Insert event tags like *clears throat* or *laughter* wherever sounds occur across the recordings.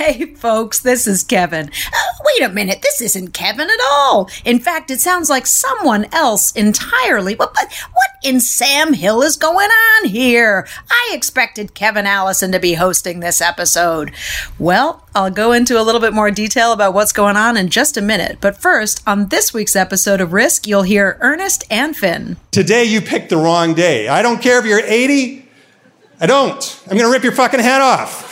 Hey, folks, this is Kevin. Uh, wait a minute, this isn't Kevin at all. In fact, it sounds like someone else entirely. But what in Sam Hill is going on here? I expected Kevin Allison to be hosting this episode. Well, I'll go into a little bit more detail about what's going on in just a minute. But first, on this week's episode of Risk, you'll hear Ernest and Finn. Today, you picked the wrong day. I don't care if you're 80. I don't. I'm going to rip your fucking head off.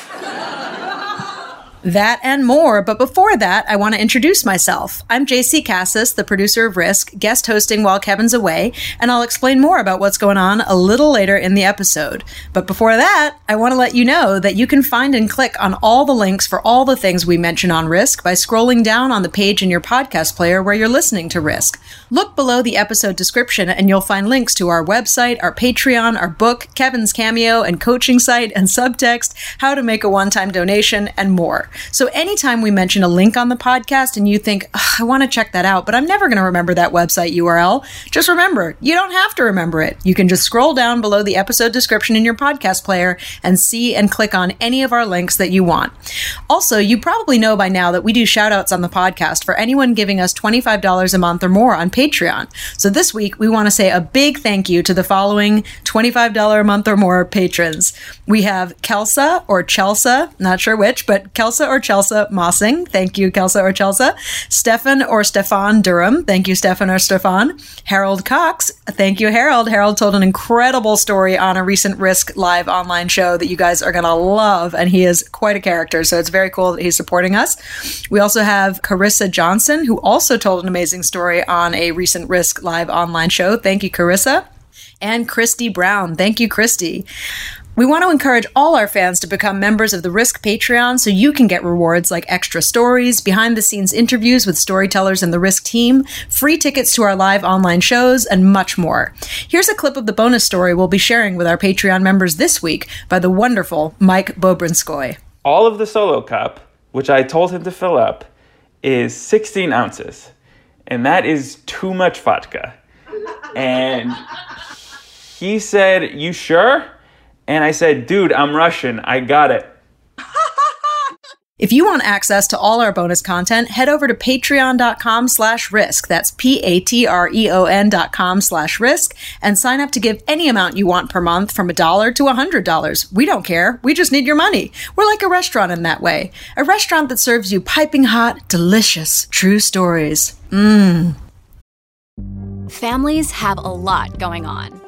That and more. But before that, I want to introduce myself. I'm JC Cassis, the producer of Risk, guest hosting while Kevin's away, and I'll explain more about what's going on a little later in the episode. But before that, I want to let you know that you can find and click on all the links for all the things we mention on Risk by scrolling down on the page in your podcast player where you're listening to Risk. Look below the episode description and you'll find links to our website, our Patreon, our book, Kevin's Cameo and coaching site and subtext, how to make a one time donation, and more. So anytime we mention a link on the podcast and you think, I want to check that out, but I'm never going to remember that website URL, just remember, you don't have to remember it. You can just scroll down below the episode description in your podcast player and see and click on any of our links that you want. Also, you probably know by now that we do shout outs on the podcast for anyone giving us $25 a month or more on Patreon. So this week, we want to say a big thank you to the following $25 a month or more patrons. We have Kelsa or Chelsea, not sure which, but Kelsa or Chelsea Mossing. Thank you, Kelsa or Chelsea. Stefan or Stefan Durham. Thank you, Stefan or Stefan. Harold Cox. Thank you, Harold. Harold told an incredible story on a recent Risk live online show that you guys are going to love, and he is quite a character. So it's very cool that he's supporting us. We also have Carissa Johnson, who also told an amazing story on a recent Risk live online show. Thank you, Carissa and Christy Brown. Thank you, Christy. We want to encourage all our fans to become members of the Risk Patreon so you can get rewards like extra stories, behind the scenes interviews with storytellers and the Risk team, free tickets to our live online shows, and much more. Here's a clip of the bonus story we'll be sharing with our Patreon members this week by the wonderful Mike Bobrinskoy. All of the solo cup, which I told him to fill up, is 16 ounces. And that is too much vodka. And he said, You sure? And I said, dude, I'm Russian. I got it. If you want access to all our bonus content, head over to patreon.com slash risk. That's P-A-T-R-E-O-N dot com slash risk and sign up to give any amount you want per month from a dollar to a hundred dollars. We don't care. We just need your money. We're like a restaurant in that way. A restaurant that serves you piping hot, delicious, true stories. Mmm. Families have a lot going on.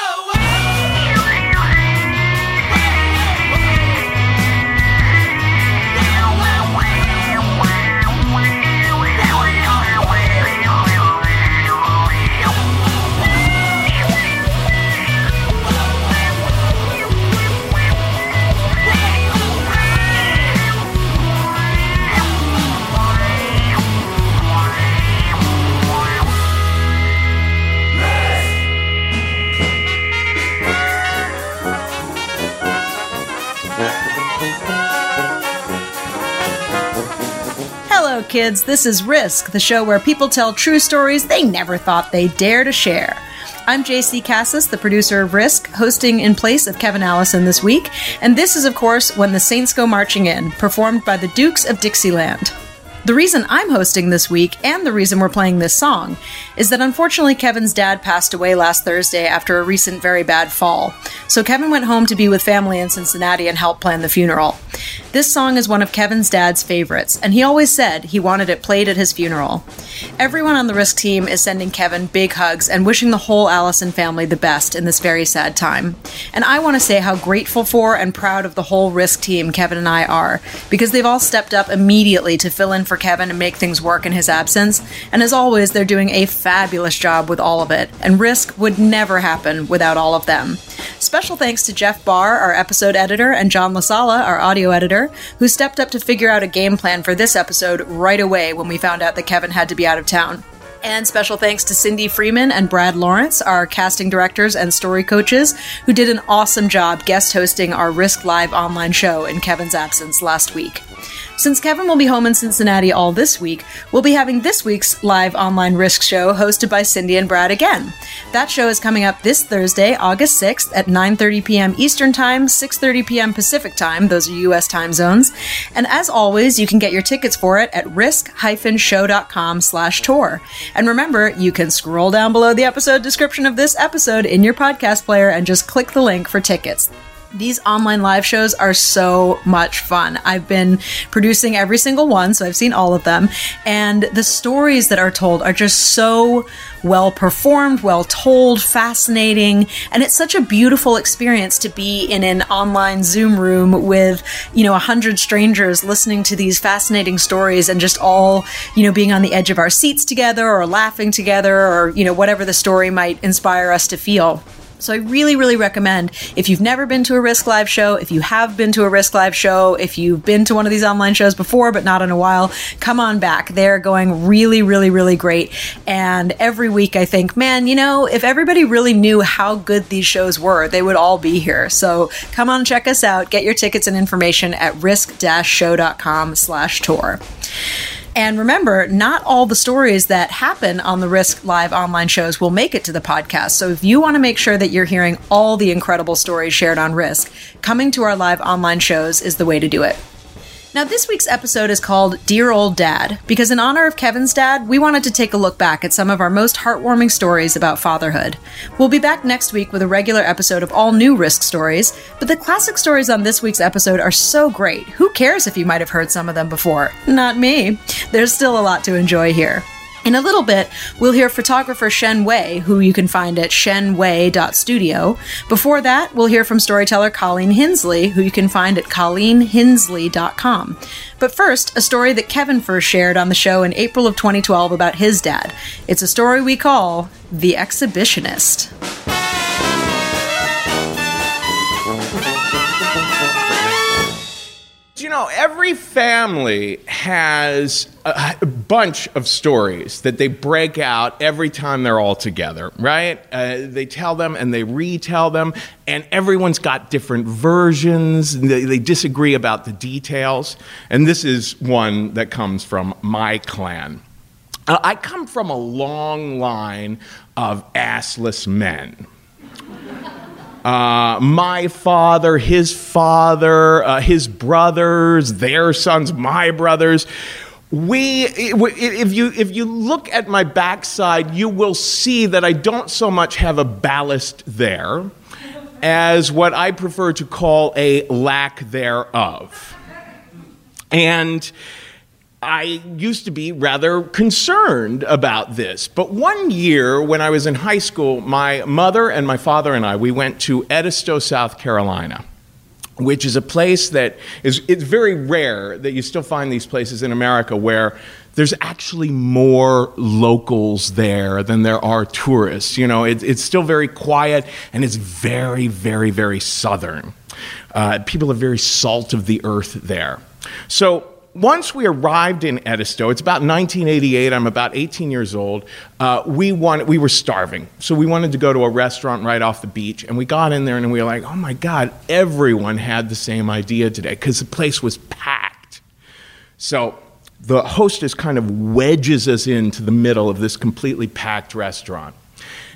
kids. This is Risk, the show where people tell true stories they never thought they'd dare to share. I'm JC Cassis, the producer of Risk, hosting in place of Kevin Allison this week, and this is, of course, When the Saints Go Marching In, performed by the Dukes of Dixieland. The reason I'm hosting this week, and the reason we're playing this song, is that unfortunately Kevin's dad passed away last Thursday after a recent very bad fall. So Kevin went home to be with family in Cincinnati and help plan the funeral. This song is one of Kevin's dad's favorites, and he always said he wanted it played at his funeral. Everyone on the Risk team is sending Kevin big hugs and wishing the whole Allison family the best in this very sad time. And I want to say how grateful for and proud of the whole Risk team Kevin and I are, because they've all stepped up immediately to fill in for Kevin and make things work in his absence. And as always, they're doing a fabulous job with all of it, and Risk would never happen without all of them. Special thanks to Jeff Barr, our episode editor, and John Lasala, our audio editor, who stepped up to figure out a game plan for this episode right away when we found out that Kevin had to be out of town. And special thanks to Cindy Freeman and Brad Lawrence, our casting directors and story coaches, who did an awesome job guest hosting our Risk Live online show in Kevin's absence last week. Since Kevin will be home in Cincinnati all this week, we'll be having this week's live online Risk show hosted by Cindy and Brad again. That show is coming up this Thursday, August 6th at 9:30 p.m. Eastern Time, 6:30 p.m. Pacific Time. Those are US time zones. And as always, you can get your tickets for it at risk-show.com/tour. And remember, you can scroll down below the episode description of this episode in your podcast player and just click the link for tickets. These online live shows are so much fun. I've been producing every single one, so I've seen all of them. And the stories that are told are just so well performed, well told, fascinating. And it's such a beautiful experience to be in an online Zoom room with, you know, a hundred strangers listening to these fascinating stories and just all, you know, being on the edge of our seats together or laughing together or, you know, whatever the story might inspire us to feel. So I really, really recommend if you've never been to a Risk Live show, if you have been to a Risk Live show, if you've been to one of these online shows before but not in a while, come on back. They're going really, really, really great. And every week I think, man, you know, if everybody really knew how good these shows were, they would all be here. So come on, check us out. Get your tickets and information at risk-show.com slash tour. And remember, not all the stories that happen on the Risk Live online shows will make it to the podcast. So if you want to make sure that you're hearing all the incredible stories shared on Risk, coming to our live online shows is the way to do it. Now, this week's episode is called Dear Old Dad, because in honor of Kevin's dad, we wanted to take a look back at some of our most heartwarming stories about fatherhood. We'll be back next week with a regular episode of all new Risk stories, but the classic stories on this week's episode are so great. Who cares if you might have heard some of them before? Not me. There's still a lot to enjoy here. In a little bit, we'll hear photographer Shen Wei, who you can find at shenwei.studio. Before that, we'll hear from storyteller Colleen Hinsley, who you can find at colleenhinsley.com. But first, a story that Kevin first shared on the show in April of 2012 about his dad. It's a story we call The Exhibitionist. Know, every family has a, a bunch of stories that they break out every time they're all together, right? Uh, they tell them and they retell them, and everyone's got different versions. They, they disagree about the details. And this is one that comes from my clan. Uh, I come from a long line of assless men. Uh, my father, his father, uh, his brothers, their sons, my brothers. We, if you, if you look at my backside, you will see that I don't so much have a ballast there as what I prefer to call a lack thereof. And I used to be rather concerned about this. But one year when I was in high school, my mother and my father and I, we went to Edisto, South Carolina, which is a place that is it's very rare that you still find these places in America where there's actually more locals there than there are tourists. You know, it, it's still very quiet and it's very, very, very southern. Uh, people are very salt of the earth there. So once we arrived in Edisto, it's about 1988. I'm about 18 years old. Uh, we wanted, we were starving, so we wanted to go to a restaurant right off the beach. And we got in there, and we were like, "Oh my God!" Everyone had the same idea today because the place was packed. So the hostess kind of wedges us into the middle of this completely packed restaurant.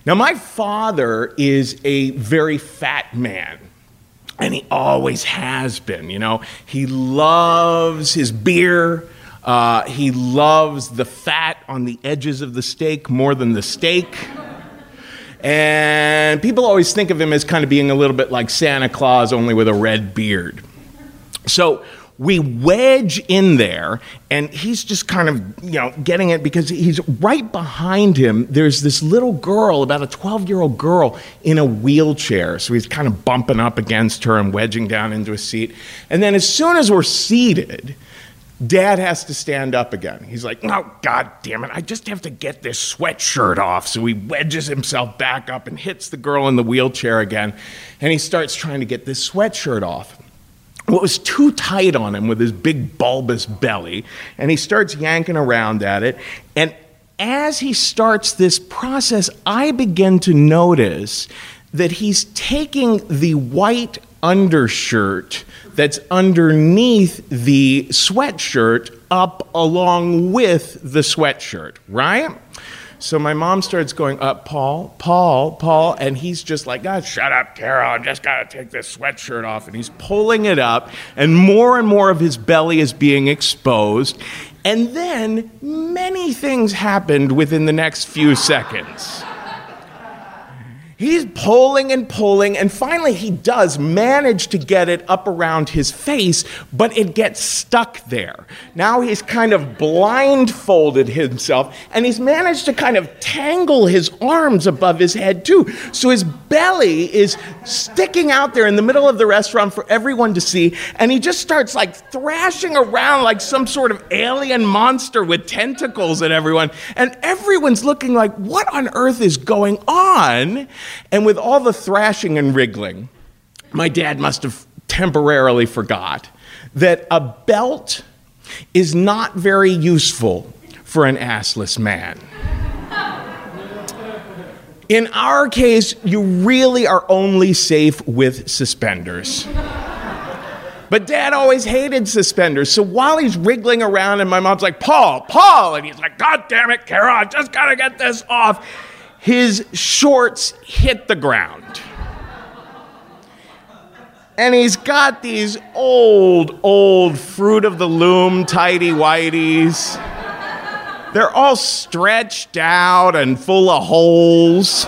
Now, my father is a very fat man. And he always has been, you know. He loves his beer. Uh, he loves the fat on the edges of the steak more than the steak. And people always think of him as kind of being a little bit like Santa Claus, only with a red beard. So we wedge in there and he's just kind of you know getting it because he's right behind him there's this little girl about a 12 year old girl in a wheelchair so he's kind of bumping up against her and wedging down into a seat and then as soon as we're seated Dad has to stand up again. He's like, "Oh God damn it! I just have to get this sweatshirt off." So he wedges himself back up and hits the girl in the wheelchair again, and he starts trying to get this sweatshirt off. It was too tight on him with his big bulbous belly, and he starts yanking around at it. And as he starts this process, I begin to notice that he's taking the white undershirt that's underneath the sweatshirt up along with the sweatshirt, right? So my mom starts going up, Paul, Paul, Paul, and he's just like, God, shut up, Carol. I'm just got to take this sweatshirt off. And he's pulling it up, and more and more of his belly is being exposed. And then many things happened within the next few seconds. He's pulling and pulling, and finally he does manage to get it up around his face, but it gets stuck there. Now he's kind of blindfolded himself, and he's managed to kind of tangle his arms above his head too. So his belly is sticking out there in the middle of the restaurant for everyone to see, and he just starts like thrashing around like some sort of alien monster with tentacles at everyone. And everyone's looking like, what on earth is going on? And with all the thrashing and wriggling, my dad must have temporarily forgot that a belt is not very useful for an assless man. In our case, you really are only safe with suspenders. But dad always hated suspenders. So while he's wriggling around, and my mom's like, Paul, Paul, and he's like, God damn it, Carol, I just gotta get this off his shorts hit the ground. And he's got these old, old fruit of the loom tidy whities. They're all stretched out and full of holes.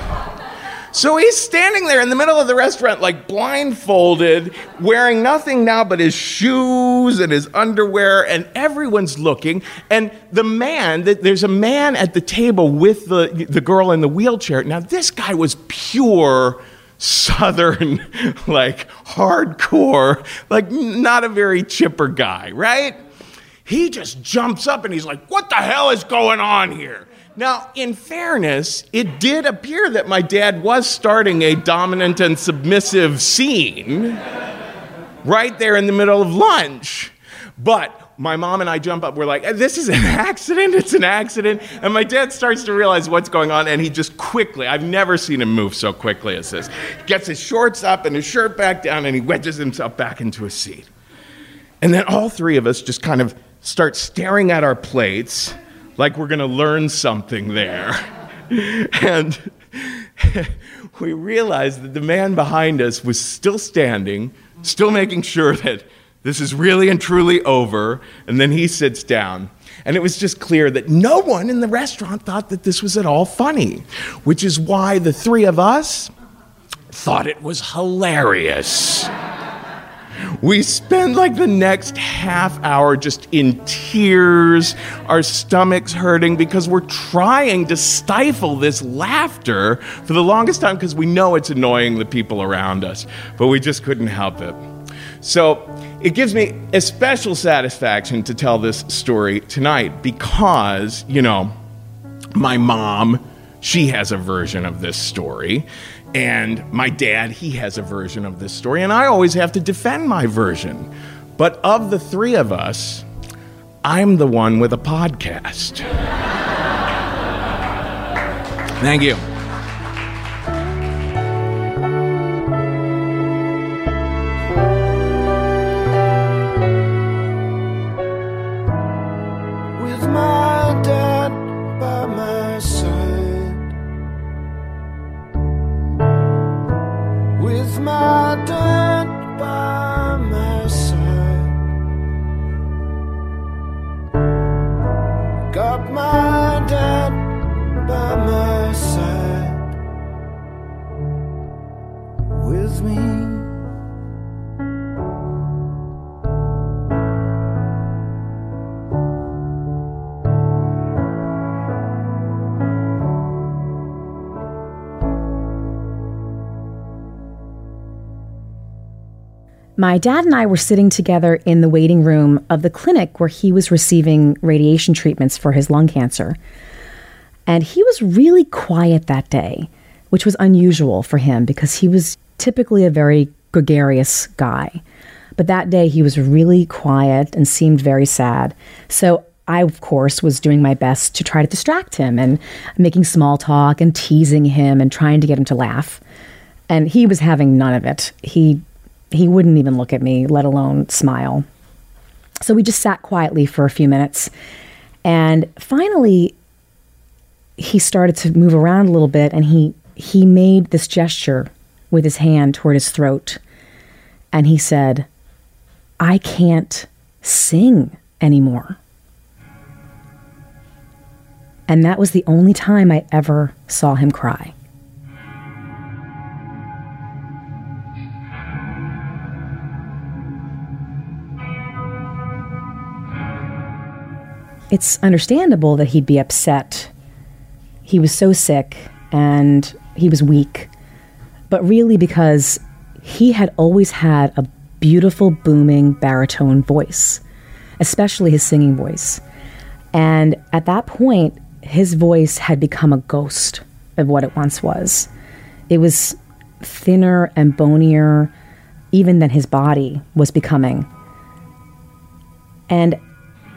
So he's standing there in the middle of the restaurant, like blindfolded, wearing nothing now but his shoes and his underwear, and everyone's looking. And the man, there's a man at the table with the, the girl in the wheelchair. Now, this guy was pure southern, *laughs* like hardcore, like not a very chipper guy, right? He just jumps up and he's like, What the hell is going on here? Now, in fairness, it did appear that my dad was starting a dominant and submissive scene right there in the middle of lunch. But my mom and I jump up. We're like, uh, this is an *laughs* accident. It's an accident. And my dad starts to realize what's going on. And he just quickly, I've never seen him move so quickly as this, gets his shorts up and his shirt back down and he wedges himself back into a seat. And then all three of us just kind of start staring at our plates like we're going to learn something there. *laughs* and *laughs* we realized that the man behind us was still standing, still making sure that this is really and truly over. And then he sits down. And it was just clear that no one in the restaurant thought that this was at all funny, which is why the three of us thought it was hilarious. We spend like the next half hour just in tears, our stomachs hurting because we're trying to stifle this laughter for the longest time because we know it's annoying the people around us, but we just couldn't help it. So it gives me a special satisfaction to tell this story tonight because, you know, my mom, she has a version of this story. And my dad, he has a version of this story, and I always have to defend my version. But of the three of us, I'm the one with a podcast. Thank you. My dad and I were sitting together in the waiting room of the clinic where he was receiving radiation treatments for his lung cancer. And he was really quiet that day, which was unusual for him because he was typically a very gregarious guy. But that day he was really quiet and seemed very sad. So I, of course, was doing my best to try to distract him and making small talk and teasing him and trying to get him to laugh. And he was having none of it. He he wouldn't even look at me, let alone smile. So we just sat quietly for a few minutes. And finally he started to move around a little bit and he he made this gesture with his hand toward his throat. And he said, I can't sing anymore. And that was the only time I ever saw him cry. It's understandable that he'd be upset. He was so sick and he was weak, but really because he had always had a beautiful, booming baritone voice, especially his singing voice. And at that point, his voice had become a ghost of what it once was. It was thinner and bonier, even than his body was becoming. And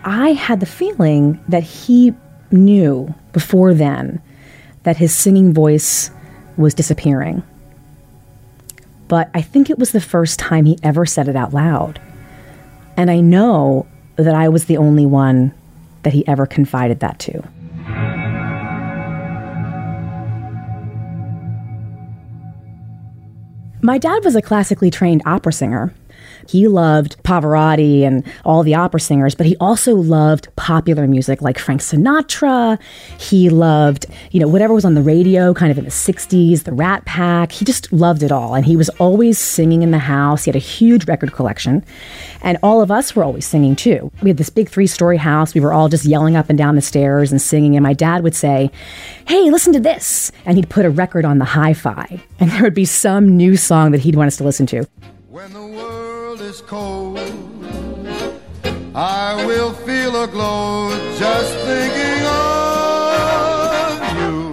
I had the feeling that he knew before then that his singing voice was disappearing. But I think it was the first time he ever said it out loud. And I know that I was the only one that he ever confided that to. My dad was a classically trained opera singer. He loved Pavarotti and all the opera singers, but he also loved popular music like Frank Sinatra. He loved, you know, whatever was on the radio kind of in the 60s, the Rat Pack. He just loved it all. And he was always singing in the house. He had a huge record collection. And all of us were always singing too. We had this big three story house. We were all just yelling up and down the stairs and singing. And my dad would say, Hey, listen to this. And he'd put a record on the hi fi. And *laughs* there would be some new song that he'd want us to listen to. When the world is cold, I will feel a glow just thinking of you.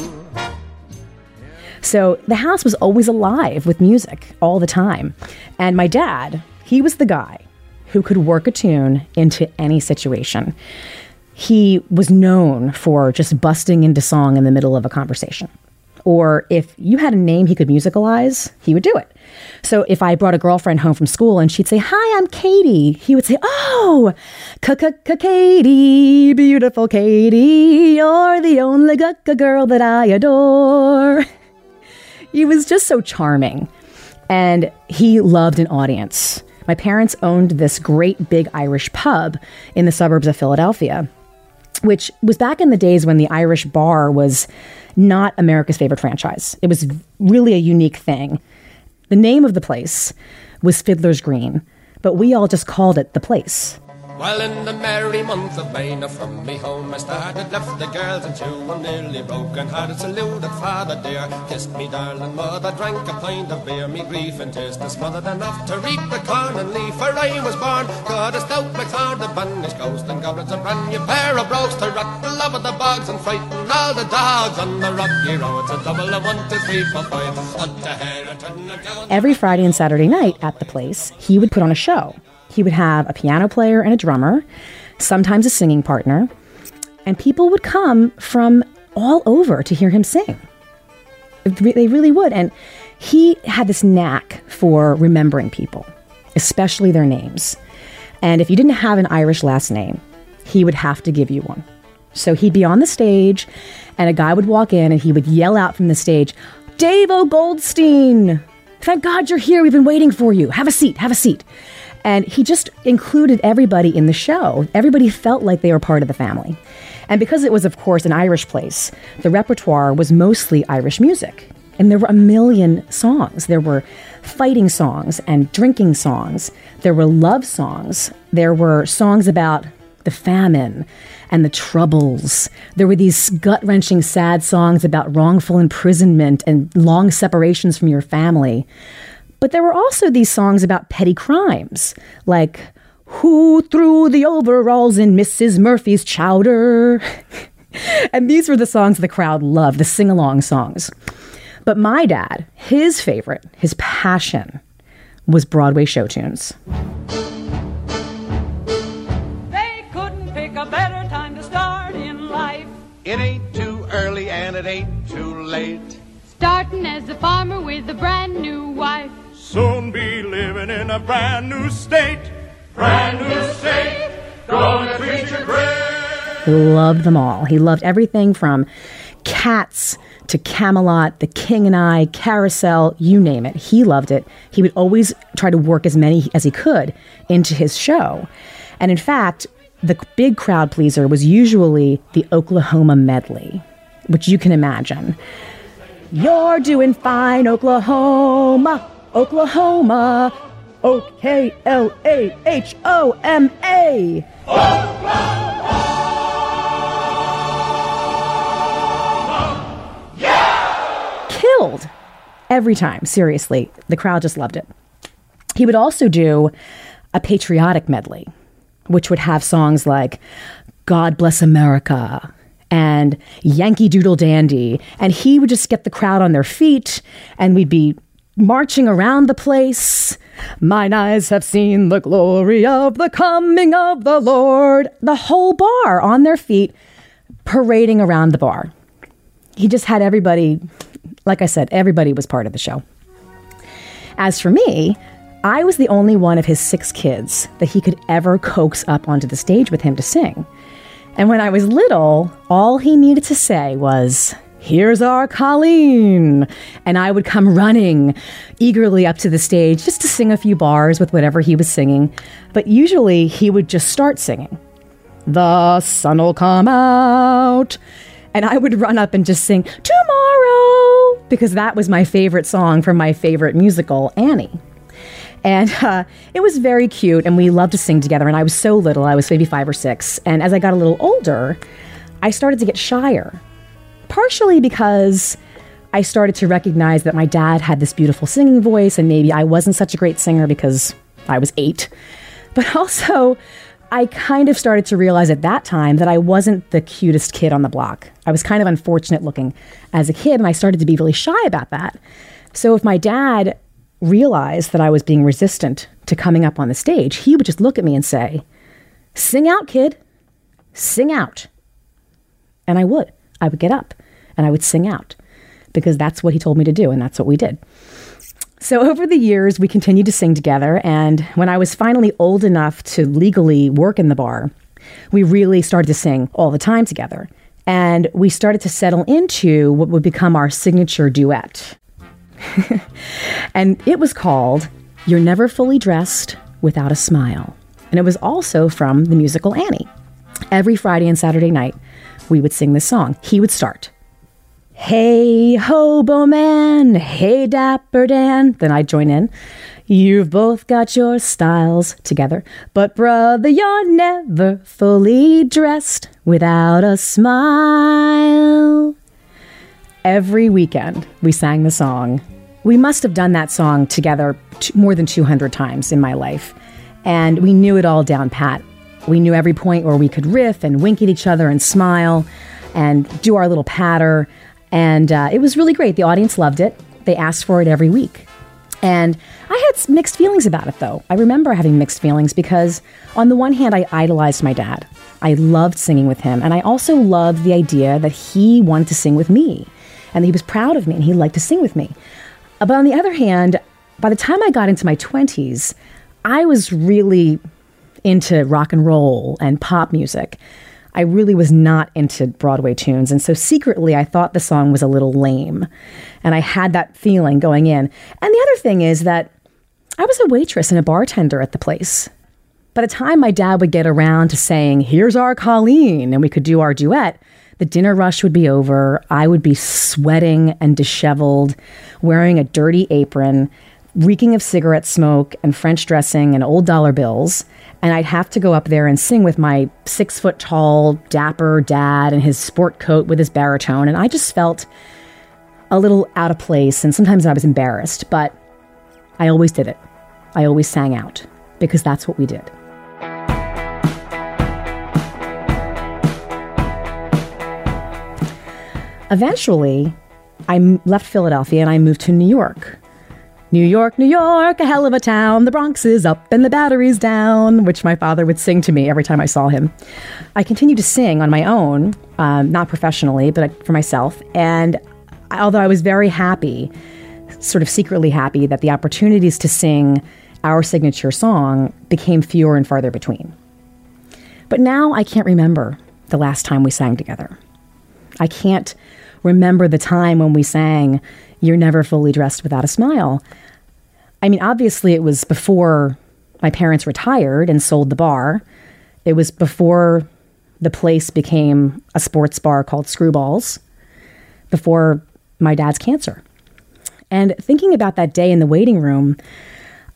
So the house was always alive with music all the time. And my dad, he was the guy who could work a tune into any situation. He was known for just busting into song in the middle of a conversation. Or if you had a name he could musicalize, he would do it. So if I brought a girlfriend home from school and she'd say, Hi, I'm Katie, he would say, Oh, Katie, beautiful Katie, you're the only girl that I adore. He was just so charming. And he loved an audience. My parents owned this great big Irish pub in the suburbs of Philadelphia, which was back in the days when the Irish bar was not America's favorite franchise. It was really a unique thing. The name of the place was Fiddler's Green, but we all just called it the place. Well, in the merry month of May, now from me home I started, left the girls and two, I'm nearly broken hearted, saluted father dear, kissed me darling mother, drank a pint of beer, me grief and tears to smothered enough to reap the corn and leaf, for I was born, God a stout McLeod, a banished ghost, and goblins a brand new pair of brogues to rock the love of the bogs and frighten all the dogs on the rocky. It's a double of one, two, three, four, five, to. Every Friday and Saturday night at the place, he would put on a show. He would have a piano player and a drummer, sometimes a singing partner, and people would come from all over to hear him sing. They really would. And he had this knack for remembering people, especially their names. And if you didn't have an Irish last name, he would have to give you one. So he'd be on the stage, and a guy would walk in and he would yell out from the stage, Dave. Goldstein! Thank God you're here. We've been waiting for you. Have a seat, have a seat. And he just included everybody in the show. Everybody felt like they were part of the family. And because it was, of course, an Irish place, the repertoire was mostly Irish music. And there were a million songs. There were fighting songs and drinking songs. There were love songs. There were songs about the famine and the troubles. There were these gut wrenching, sad songs about wrongful imprisonment and long separations from your family. But there were also these songs about petty crimes, like Who Threw the Overalls in Mrs. Murphy's Chowder? *laughs* and these were the songs the crowd loved, the sing along songs. But my dad, his favorite, his passion, was Broadway show tunes. They couldn't pick a better time to start in life. It ain't too early and it ain't too late. Starting as a farmer with a brand new wife. Soon be living in a brand new state. Brand new state. Gonna treat you great. He loved them all. He loved everything from Cats to Camelot, The King and I, Carousel, you name it. He loved it. He would always try to work as many as he could into his show. And in fact, the big crowd pleaser was usually the Oklahoma medley, which you can imagine. You're doing fine, Oklahoma, Oklahoma, O K L A H O M A. Killed every time, seriously. The crowd just loved it. He would also do a patriotic medley, which would have songs like God Bless America and Yankee Doodle Dandy. And he would just get the crowd on their feet and we'd be marching around the place. Mine eyes have seen the glory of the coming of the Lord. The whole bar on their feet, parading around the bar. He just had everybody, like I said, everybody was part of the show. As for me, I was the only one of his six kids that he could ever coax up onto the stage with him to sing. And when I was little, all he needed to say was, Here's our Colleen. And I would come running eagerly up to the stage just to sing a few bars with whatever he was singing. But usually he would just start singing. The sun'll come out. And I would run up and just sing, Tomorrow, because that was my favorite song from my favorite musical, Annie. And uh, it was very cute, and we loved to sing together. And I was so little, I was maybe five or six. And as I got a little older, I started to get shyer, partially because I started to recognize that my dad had this beautiful singing voice, and maybe I wasn't such a great singer because I was eight. *laughs* But also, I kind of started to realize at that time that I wasn't the cutest kid on the block. I was kind of unfortunate looking as a kid, and I started to be really shy about that. So if my dad realized that I was being resistant to coming up on the stage, he would just look at me and say, Sing out, kid. Sing out. And I would. I would get up and I would sing out because that's what he told me to do, and that's what we did. So, over the years, we continued to sing together. And when I was finally old enough to legally work in the bar, we really started to sing all the time together. And we started to settle into what would become our signature duet. *laughs* and it was called You're Never Fully Dressed Without a Smile. And it was also from the musical Annie. Every Friday and Saturday night, we would sing this song. He would start. Hey, hobo man, hey, dapper Dan. Then I'd join in. You've both got your styles together, but brother, you're never fully dressed without a smile. Every weekend, we sang the song. We must have done that song together t- more than 200 times in my life, and we knew it all down pat. We knew every point where we could riff and wink at each other and smile and do our little patter. And uh, it was really great. The audience loved it. They asked for it every week. And I had mixed feelings about it, though. I remember having mixed feelings because, on the one hand, I idolized my dad. I loved singing with him. And I also loved the idea that he wanted to sing with me and he was proud of me and he liked to sing with me. But on the other hand, by the time I got into my 20s, I was really into rock and roll and pop music. I really was not into Broadway tunes. And so secretly, I thought the song was a little lame. And I had that feeling going in. And the other thing is that I was a waitress and a bartender at the place. By the time my dad would get around to saying, Here's our Colleen, and we could do our duet, the dinner rush would be over. I would be sweating and disheveled, wearing a dirty apron, reeking of cigarette smoke and French dressing and old dollar bills. And I'd have to go up there and sing with my six foot tall, dapper dad in his sport coat with his baritone. And I just felt a little out of place. And sometimes I was embarrassed. But I always did it. I always sang out because that's what we did. Eventually, I left Philadelphia and I moved to New York. New York, New York, a hell of a town. The Bronx is up and the battery's down, which my father would sing to me every time I saw him. I continued to sing on my own, um, not professionally, but for myself. And although I was very happy, sort of secretly happy, that the opportunities to sing our signature song became fewer and farther between. But now I can't remember the last time we sang together. I can't remember the time when we sang You're Never Fully Dressed Without a Smile. I mean, obviously, it was before my parents retired and sold the bar. It was before the place became a sports bar called Screwballs, before my dad's cancer. And thinking about that day in the waiting room,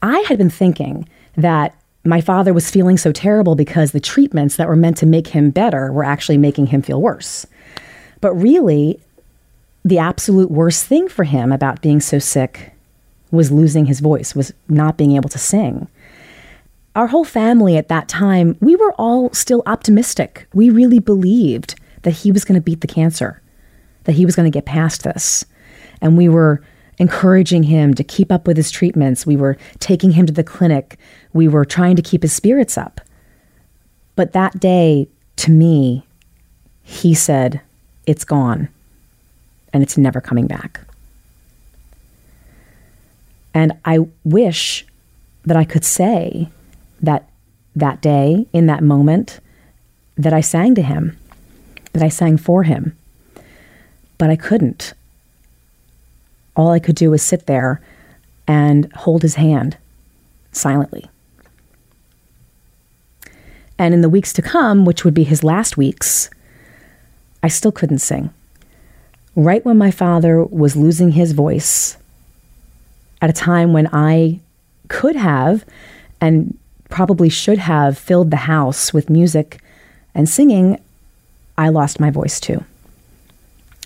I had been thinking that my father was feeling so terrible because the treatments that were meant to make him better were actually making him feel worse. But really, the absolute worst thing for him about being so sick was losing his voice, was not being able to sing. Our whole family at that time, we were all still optimistic. We really believed that he was going to beat the cancer, that he was going to get past this. And we were encouraging him to keep up with his treatments. We were taking him to the clinic. We were trying to keep his spirits up. But that day, to me, he said, It's gone and it's never coming back. And I wish that I could say that that day, in that moment, that I sang to him, that I sang for him. But I couldn't. All I could do was sit there and hold his hand silently. And in the weeks to come, which would be his last weeks, I still couldn't sing right when my father was losing his voice, at a time when I could have and probably should have filled the house with music and singing, I lost my voice too.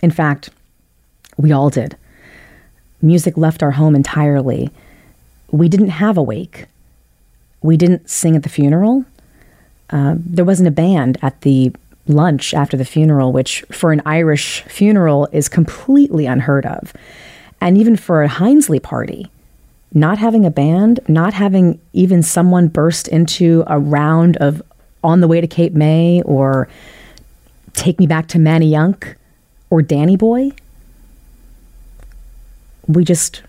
In fact, we all did. Music left our home entirely. We didn't have a wake. We didn't sing at the funeral. Uh, there wasn't a band at the lunch after the funeral, which for an Irish funeral is completely unheard of. And even for a Hinsley party, not having a band, not having even someone burst into a round of On the Way to Cape May or Take Me Back to Manayunk or Danny Boy, we just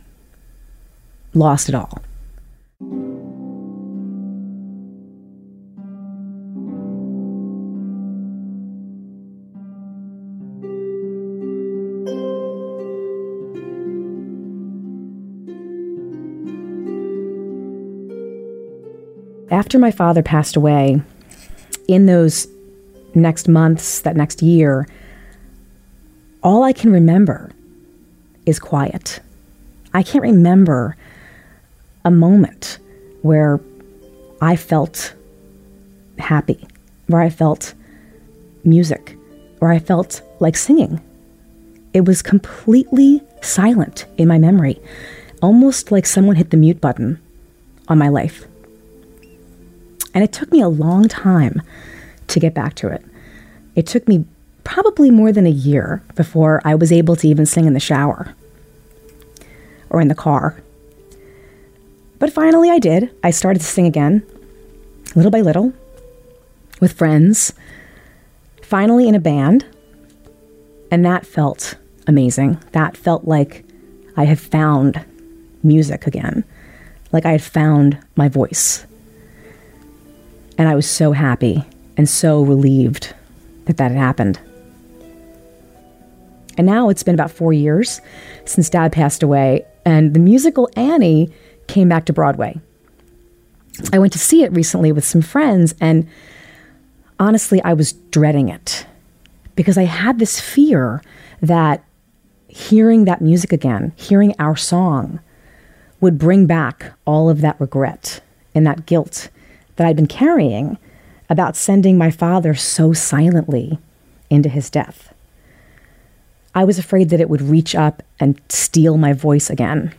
lost it all. After my father passed away, in those next months, that next year, all I can remember is quiet. I can't remember a moment where I felt happy, where I felt music, where I felt like singing. It was completely silent in my memory, almost like someone hit the mute button on my life. And it took me a long time to get back to it. It took me probably more than a year before I was able to even sing in the shower or in the car. But finally, I did. I started to sing again, little by little, with friends, finally in a band. And that felt amazing. That felt like I had found music again, like I had found my voice. And I was so happy and so relieved that that had happened. And now it's been about four years since dad passed away, and the musical Annie came back to Broadway. I went to see it recently with some friends, and honestly, I was dreading it because I had this fear that hearing that music again, hearing our song, would bring back all of that regret and that guilt that I'd been carrying about sending my father so silently into his death. I was afraid that it would reach up and steal my voice again.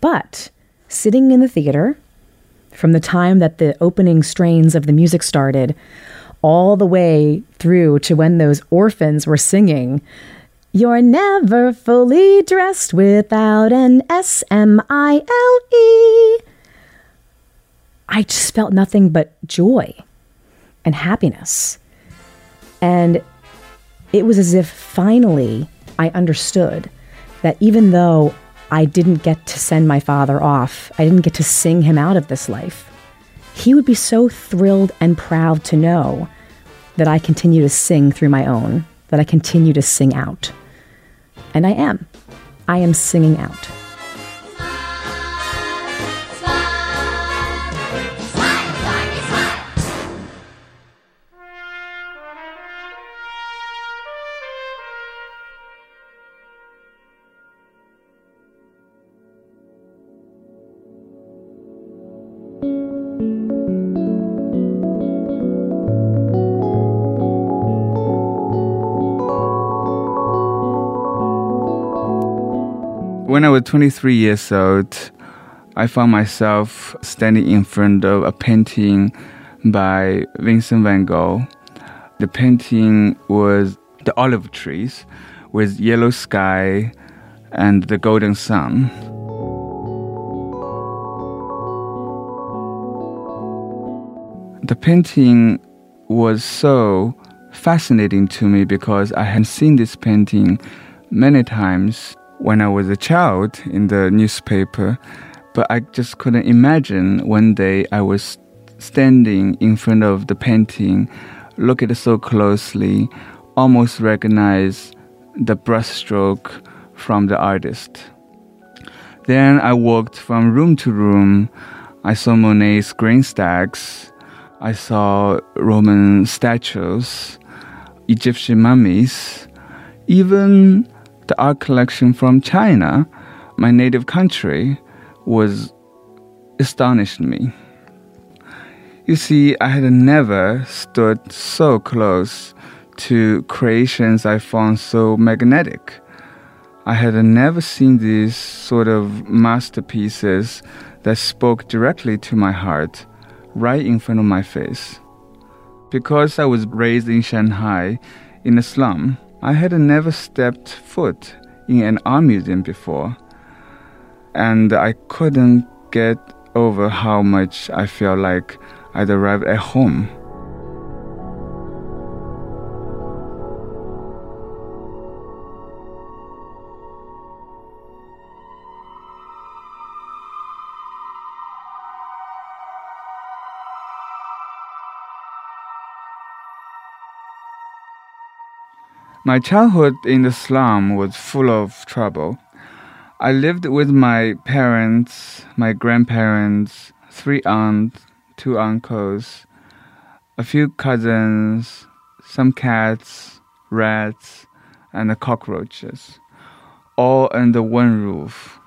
But sitting in the theater from the time that the opening strains of the music started all the way through to when those orphans were singing, You're never fully dressed without an S M I L E. I just felt nothing but joy and happiness. And it was as if finally I understood that even though I didn't get to send my father off, I didn't get to sing him out of this life, he would be so thrilled and proud to know that I continue to sing through my own, that I continue to sing out. And I am. I am singing out. Was 23 years old, I found myself standing in front of a painting by Vincent van Gogh. The painting was the olive trees with yellow sky and the golden sun. The painting was so fascinating to me because I had seen this painting many times when I was a child in the newspaper, but I just couldn't imagine one day I was standing in front of the painting, look at it so closely, almost recognize the brushstroke from the artist. Then I walked from room to room. I saw Monet's grain stacks. I saw Roman statues, Egyptian mummies, even the art collection from China, my native country, was astonished me. You see, I had never stood so close to creations I found so magnetic. I had never seen these sort of masterpieces that spoke directly to my heart, right in front of my face. Because I was raised in Shanghai, in a slum, I had never stepped foot in an art museum before, and I couldn't get over how much I felt like I'd arrived at home. My childhood in the slum was full of trouble. I lived with my parents, my grandparents, three aunts, two uncles, a few cousins, some cats, rats, and cockroaches, all under one roof.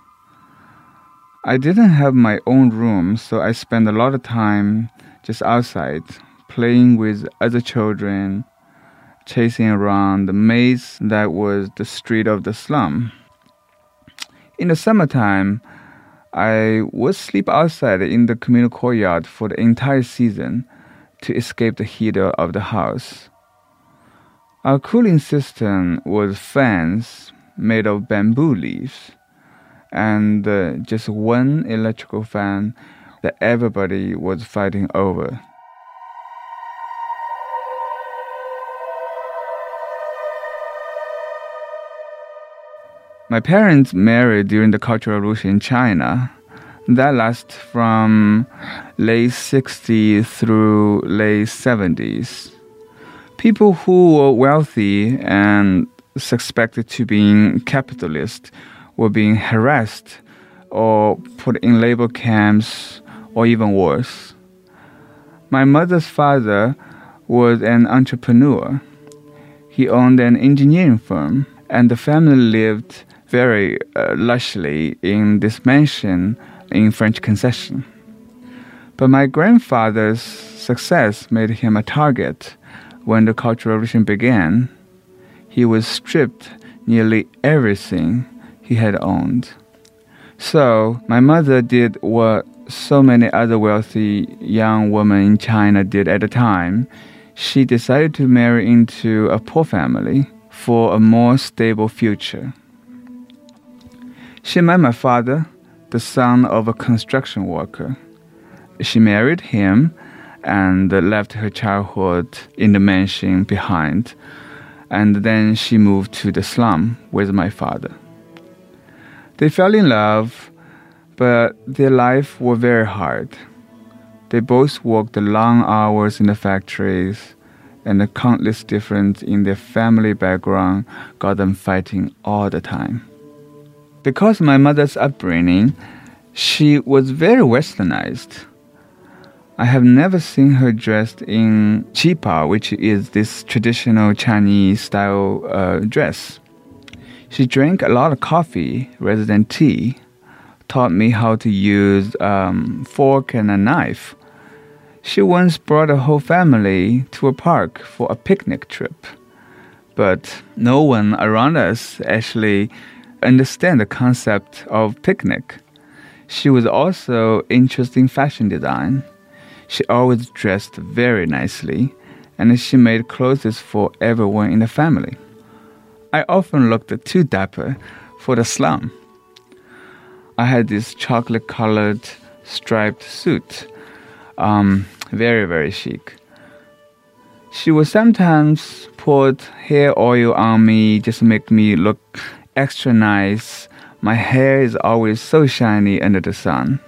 I didn't have my own room, so I spent a lot of time just outside, playing with other children, chasing around the maze that was the street of the slum. In the summertime, I would sleep outside in the communal courtyard for the entire season to escape the heat of the house. Our cooling system was fans made of bamboo leaves and uh, just one electrical fan that everybody was fighting over. My parents married during the Cultural Revolution in China. That lasted from late 60s through late 70s. People who were wealthy and suspected to be capitalist were being harassed or put in labor camps or even worse. My mother's father was an entrepreneur. He owned an engineering firm, and the family lived very uh, lushly in this mansion in French Concession. But my grandfather's success made him a target when the Cultural Revolution began. He was stripped nearly everything he had owned. So my mother did what so many other wealthy young women in China did at the time. She decided to marry into a poor family for a more stable future. She met my father, the son of a construction worker. She married him and left her childhood in the mansion behind. And then she moved to the slum with my father. They fell in love, but their life was very hard. They both worked long hours in the factories, and the countless difference in their family background got them fighting all the time. Because my mother's upbringing, she was very westernized. I have never seen her dressed in qipao, which is this traditional Chinese style uh, dress. She drank a lot of coffee rather than tea, taught me how to use um, fork and a knife. She once brought a whole family to a park for a picnic trip, but no one around us actually understand the concept of picnic. She was also interested in fashion design. She always dressed very nicely, and she made clothes for everyone in the family. I often looked too dapper for the slum. I had this chocolate colored striped suit, um, very, very chic. She would sometimes put hair oil on me just to make me look extra nice. My hair is always so shiny under the sun.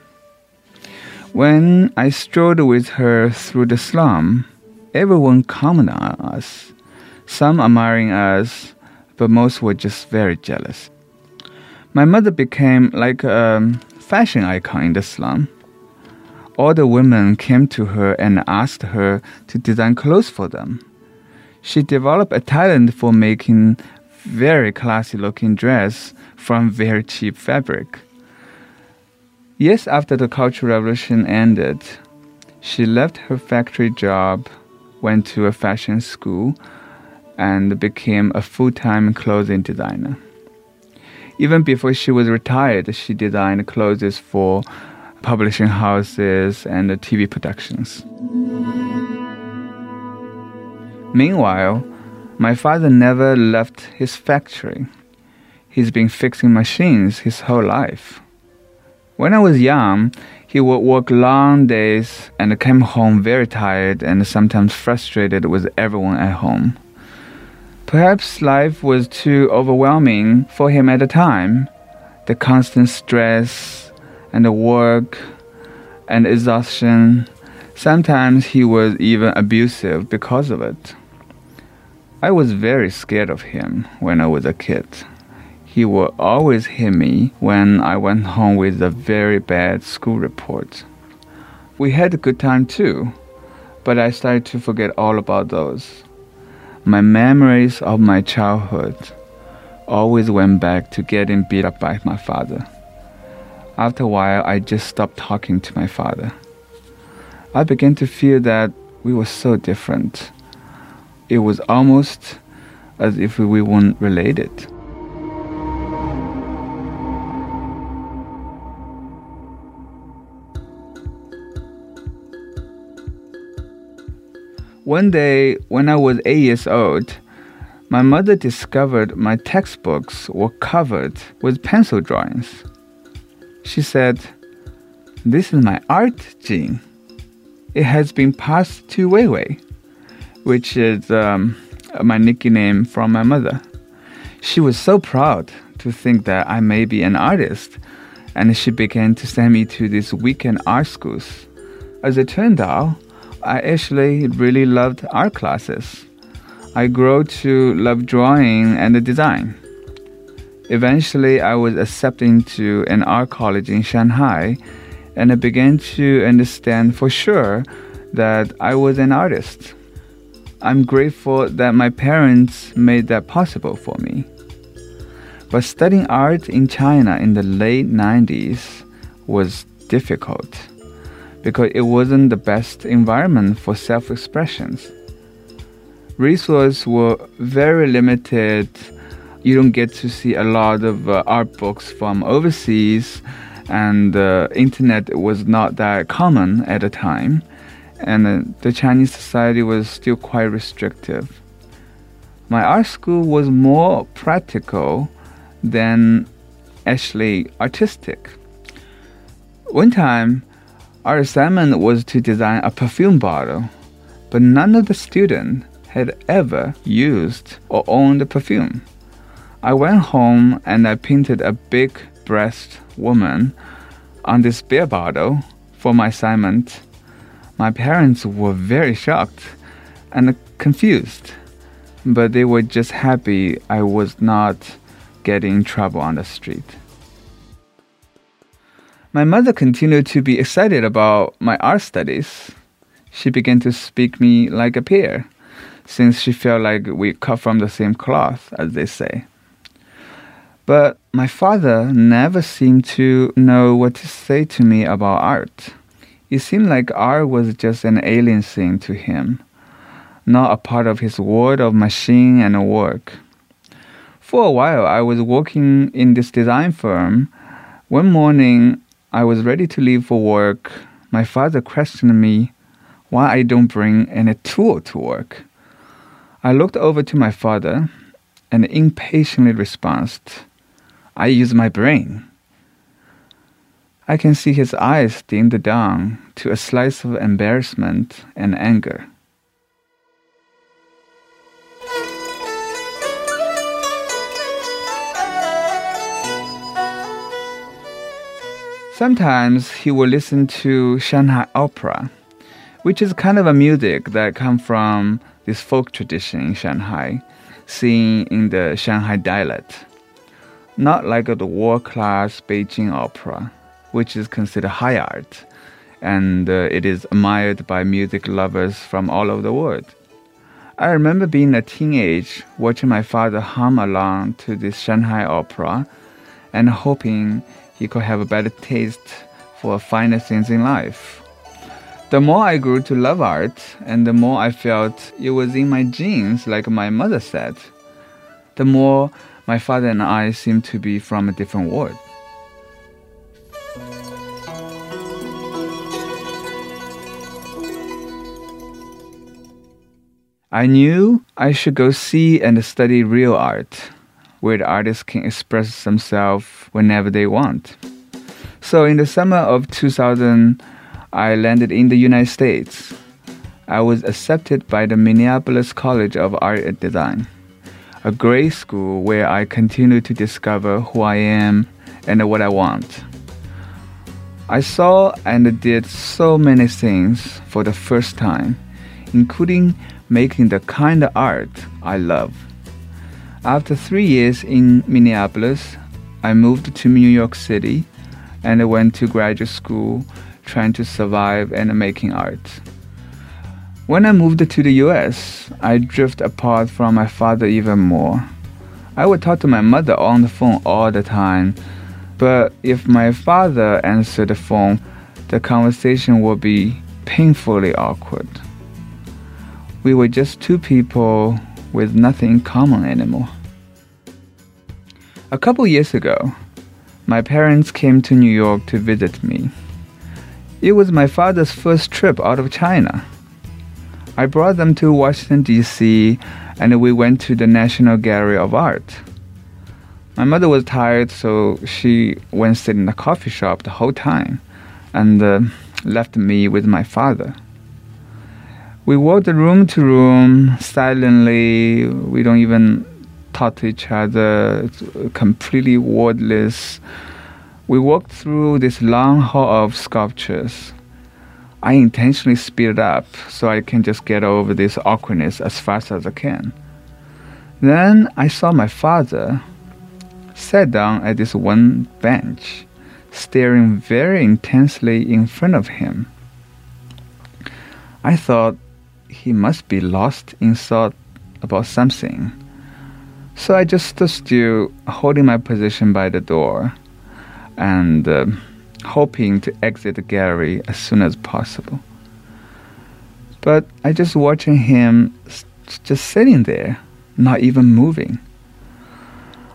When I strolled with her through the slum, everyone commented on us, some admiring us, but most were just very jealous. My mother became like a fashion icon in the slum. All the women came to her and asked her to design clothes for them. She developed a talent for making very classy looking dress from very cheap fabric. Years after the Cultural Revolution ended, she left her factory job, went to a fashion school, and became a full time clothing designer. Even before she was retired, she designed clothes for publishing houses and TV productions. Meanwhile, my father never left his factory. He's been fixing machines his whole life. When I was young, he would work long days and came home very tired and sometimes frustrated with everyone at home. Perhaps life was too overwhelming for him at the time. The constant stress and the work and exhaustion. Sometimes he was even abusive because of it. I was very scared of him when I was a kid he would always hit me when I went home with a very bad school report. We had a good time too, but I started to forget all about those. My memories of my childhood always went back to getting beat up by my father. After a while, I just stopped talking to my father. I began to feel that we were so different. It was almost as if we weren't related. One day, when I was eight years old, my mother discovered my textbooks were covered with pencil drawings. She said, This is my art gene. It has been passed to Wei Wei, which is um, my nickname from my mother. She was so proud to think that I may be an artist, and she began to send me to these weekend art schools. As it turned out, I actually really loved art classes. I grew to love drawing and design. Eventually, I was accepted into an art college in Shanghai, and I began to understand for sure that I was an artist. I'm grateful that my parents made that possible for me. But studying art in China in the late 90s was difficult because it wasn't the best environment for self expressions. Resources were very limited. you don't get to see a lot of uh, art books from overseas, and the internet was not that common at the time, and uh, the Chinese society was still quite restrictive. My art school was more practical than actually artistic. One time, our assignment was to design a perfume bottle, but none of the students had ever used or owned a perfume. I went home and I painted a big breast woman on this beer bottle for my assignment. My parents were very shocked and confused, but they were just happy I was not getting in trouble on the street. My mother continued to be excited about my art studies. She began to speak me like a peer, since she felt like we cut from the same cloth, as they say. But my father never seemed to know what to say to me about art. It seemed like art was just an alien thing to him, not a part of his world of machine and work. For a while, I was working in this design firm. One morning, I was ready to leave for work. My father questioned me why I don't bring any tool to work. I looked over to my father and impatiently responded, I use my brain. I can see his eyes dimmed down to a slice of embarrassment and anger. Sometimes he will listen to Shanghai opera, which is kind of a music that comes from this folk tradition in Shanghai, seen in the Shanghai dialect. Not like the world class Beijing opera, which is considered high art, and uh, it is admired by music lovers from all over the world. I remember being a teenage, watching my father hum along to this Shanghai opera and hoping he could have a better taste for finer things in life. The more I grew to love art, and the more I felt it was in my genes, like my mother said, the more my father and I seemed to be from a different world. I knew I should go see and study real art where the artists can express themselves whenever they want. So in the summer of 2000, I landed in the United States. I was accepted by the Minneapolis College of Art and Design, a great school where I continue to discover who I am and what I want. I saw and did so many things for the first time, including making the kind of art I love. After three years in Minneapolis, I moved to New York City and went to graduate school trying to survive and making art. When I moved to the US, I drifted apart from my father even more. I would talk to my mother on the phone all the time, but if my father answered the phone, the conversation would be painfully awkward. We were just two people with nothing in common anymore. A couple years ago, my parents came to New York to visit me. It was my father's first trip out of China. I brought them to Washington, D.C., and we went to the National Gallery of Art. My mother was tired, so she went sit in a coffee shop the whole time and uh, left me with my father. We walked room to room silently. We don't even talk to each other, completely wordless. We walked through this long hall of sculptures. I intentionally speed up so I can just get over this awkwardness as fast as I can. Then I saw my father sat down at this one bench, staring very intensely in front of him. I thought he must be lost in thought about something. So I just stood still, holding my position by the door and uh, hoping to exit the gallery as soon as possible. But I just watching him just sitting there, not even moving.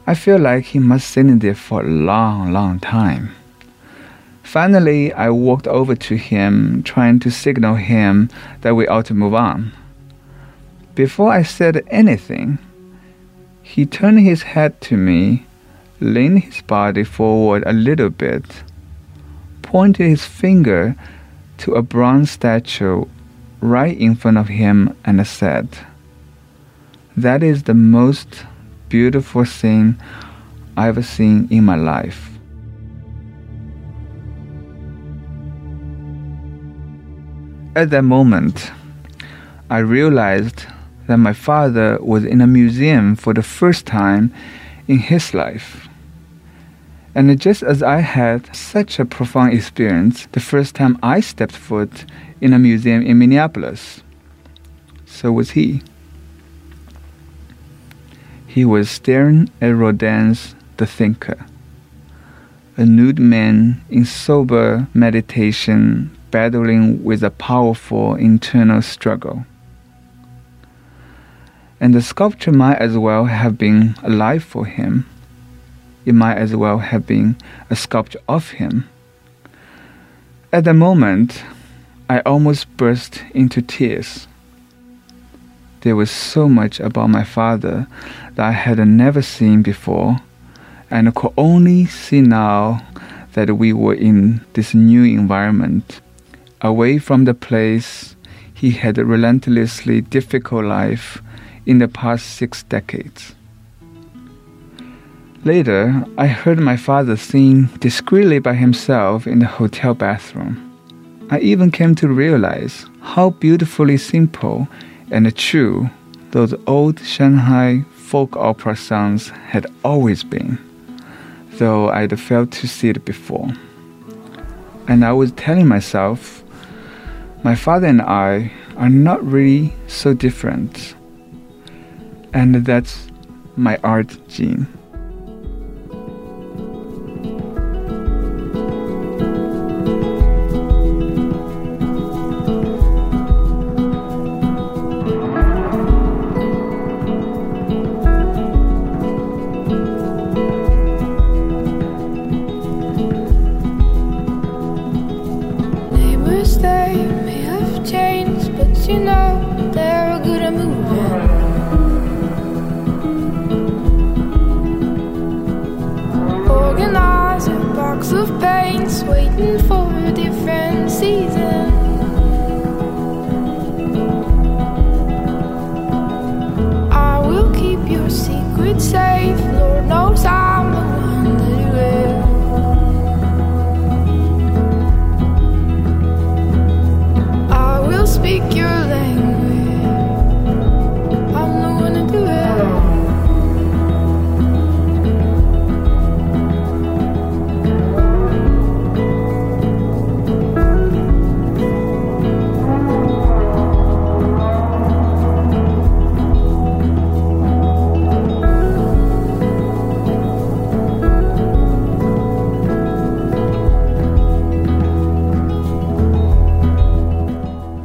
I feel like he must sit there for a long, long time. Finally, I walked over to him, trying to signal him that we ought to move on. Before I said anything, he turned his head to me, leaned his body forward a little bit, pointed his finger to a bronze statue right in front of him, and said, That is the most beautiful thing I've seen in my life. At that moment, I realized that my father was in a museum for the first time in his life. And just as I had such a profound experience the first time I stepped foot in a museum in Minneapolis, so was he. He was staring at Rodin's The Thinker, a nude man in sober meditation battling with a powerful internal struggle. And the sculpture might as well have been alive for him. It might as well have been a sculpture of him. At the moment, I almost burst into tears. There was so much about my father that I had never seen before, and could only see now that we were in this new environment away from the place he had a relentlessly difficult life in the past six decades. Later, I heard my father sing discreetly by himself in the hotel bathroom. I even came to realize how beautifully simple and true those old Shanghai folk opera songs had always been, though I'd failed to see it before. And I was telling myself my father and I are not really so different. And that's my art gene.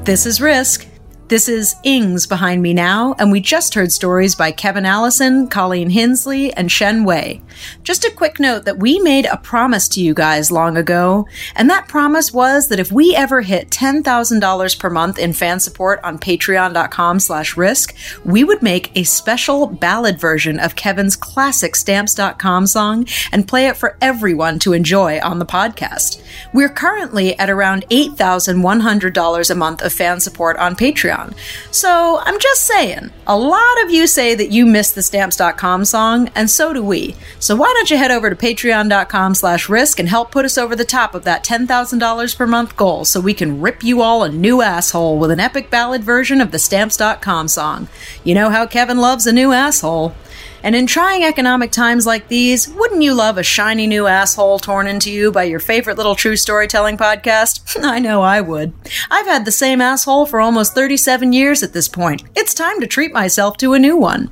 This is Risk. This is Ings behind me now, and we just heard stories by Kevin Allison, Colleen Hinsley, and Shen Wei. Just a quick note that we made a promise to you guys long ago, and that promise was that if we ever hit $10,000 per month in fan support on patreon.com slash risk, we would make a special ballad version of Kevin's classic stamps.com song and play it for everyone to enjoy on the podcast. We're currently at around $8,100 a month of fan support on Patreon. So I'm just saying, a lot of you say that you miss the stamps.com song, and so do we. So why don't you head over to patreon.com slash risk and help put us over the top of that $10,000 per month goal so we can rip you all a new asshole with an epic ballad version of the stamps.com song. You know how Kevin loves a new asshole. And in trying economic times like these, wouldn't you love a shiny new asshole torn into you by your favorite little true storytelling podcast? *laughs* I know I would. I've had the same asshole for almost 37 years at this point. It's time to treat myself to a new one.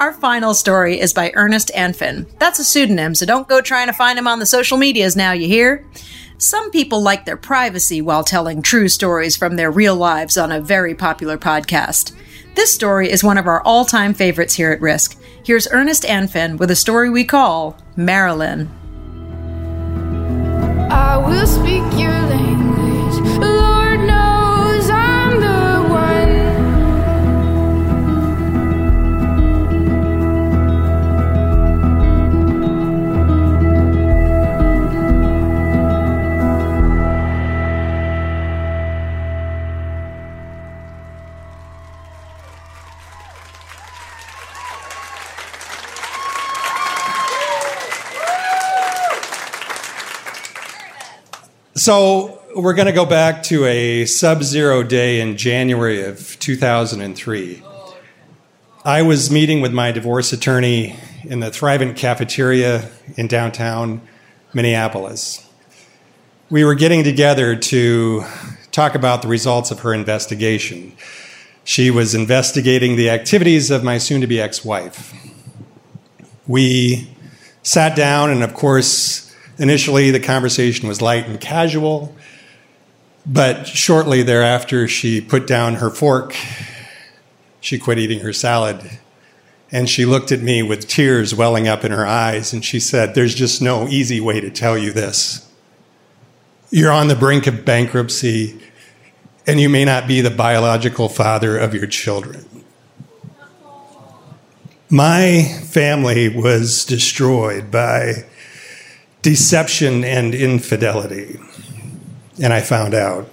Our final story is by Ernest Anfin. That's a pseudonym, so don't go trying to find him on the social medias now, you hear? Some people like their privacy while telling true stories from their real lives on a very popular podcast. This story is one of our all time favorites here at Risk. Here's Ernest Anfin with a story we call Marilyn. I will speak your language. So we're going to go back to a sub-zero day in January of 2003. I was meeting with my divorce attorney in the Thrivent cafeteria in downtown Minneapolis. We were getting together to talk about the results of her investigation. She was investigating the activities of my soon to be ex wife. We sat down, and of course, initially the conversation was light and casual, but shortly thereafter, she put down her fork, she quit eating her salad, and she looked at me with tears welling up in her eyes, and she said, There's just no easy way to tell you this. You're on the brink of bankruptcy, and you may not be the biological father of your children. My family was destroyed by deception and infidelity. And I found out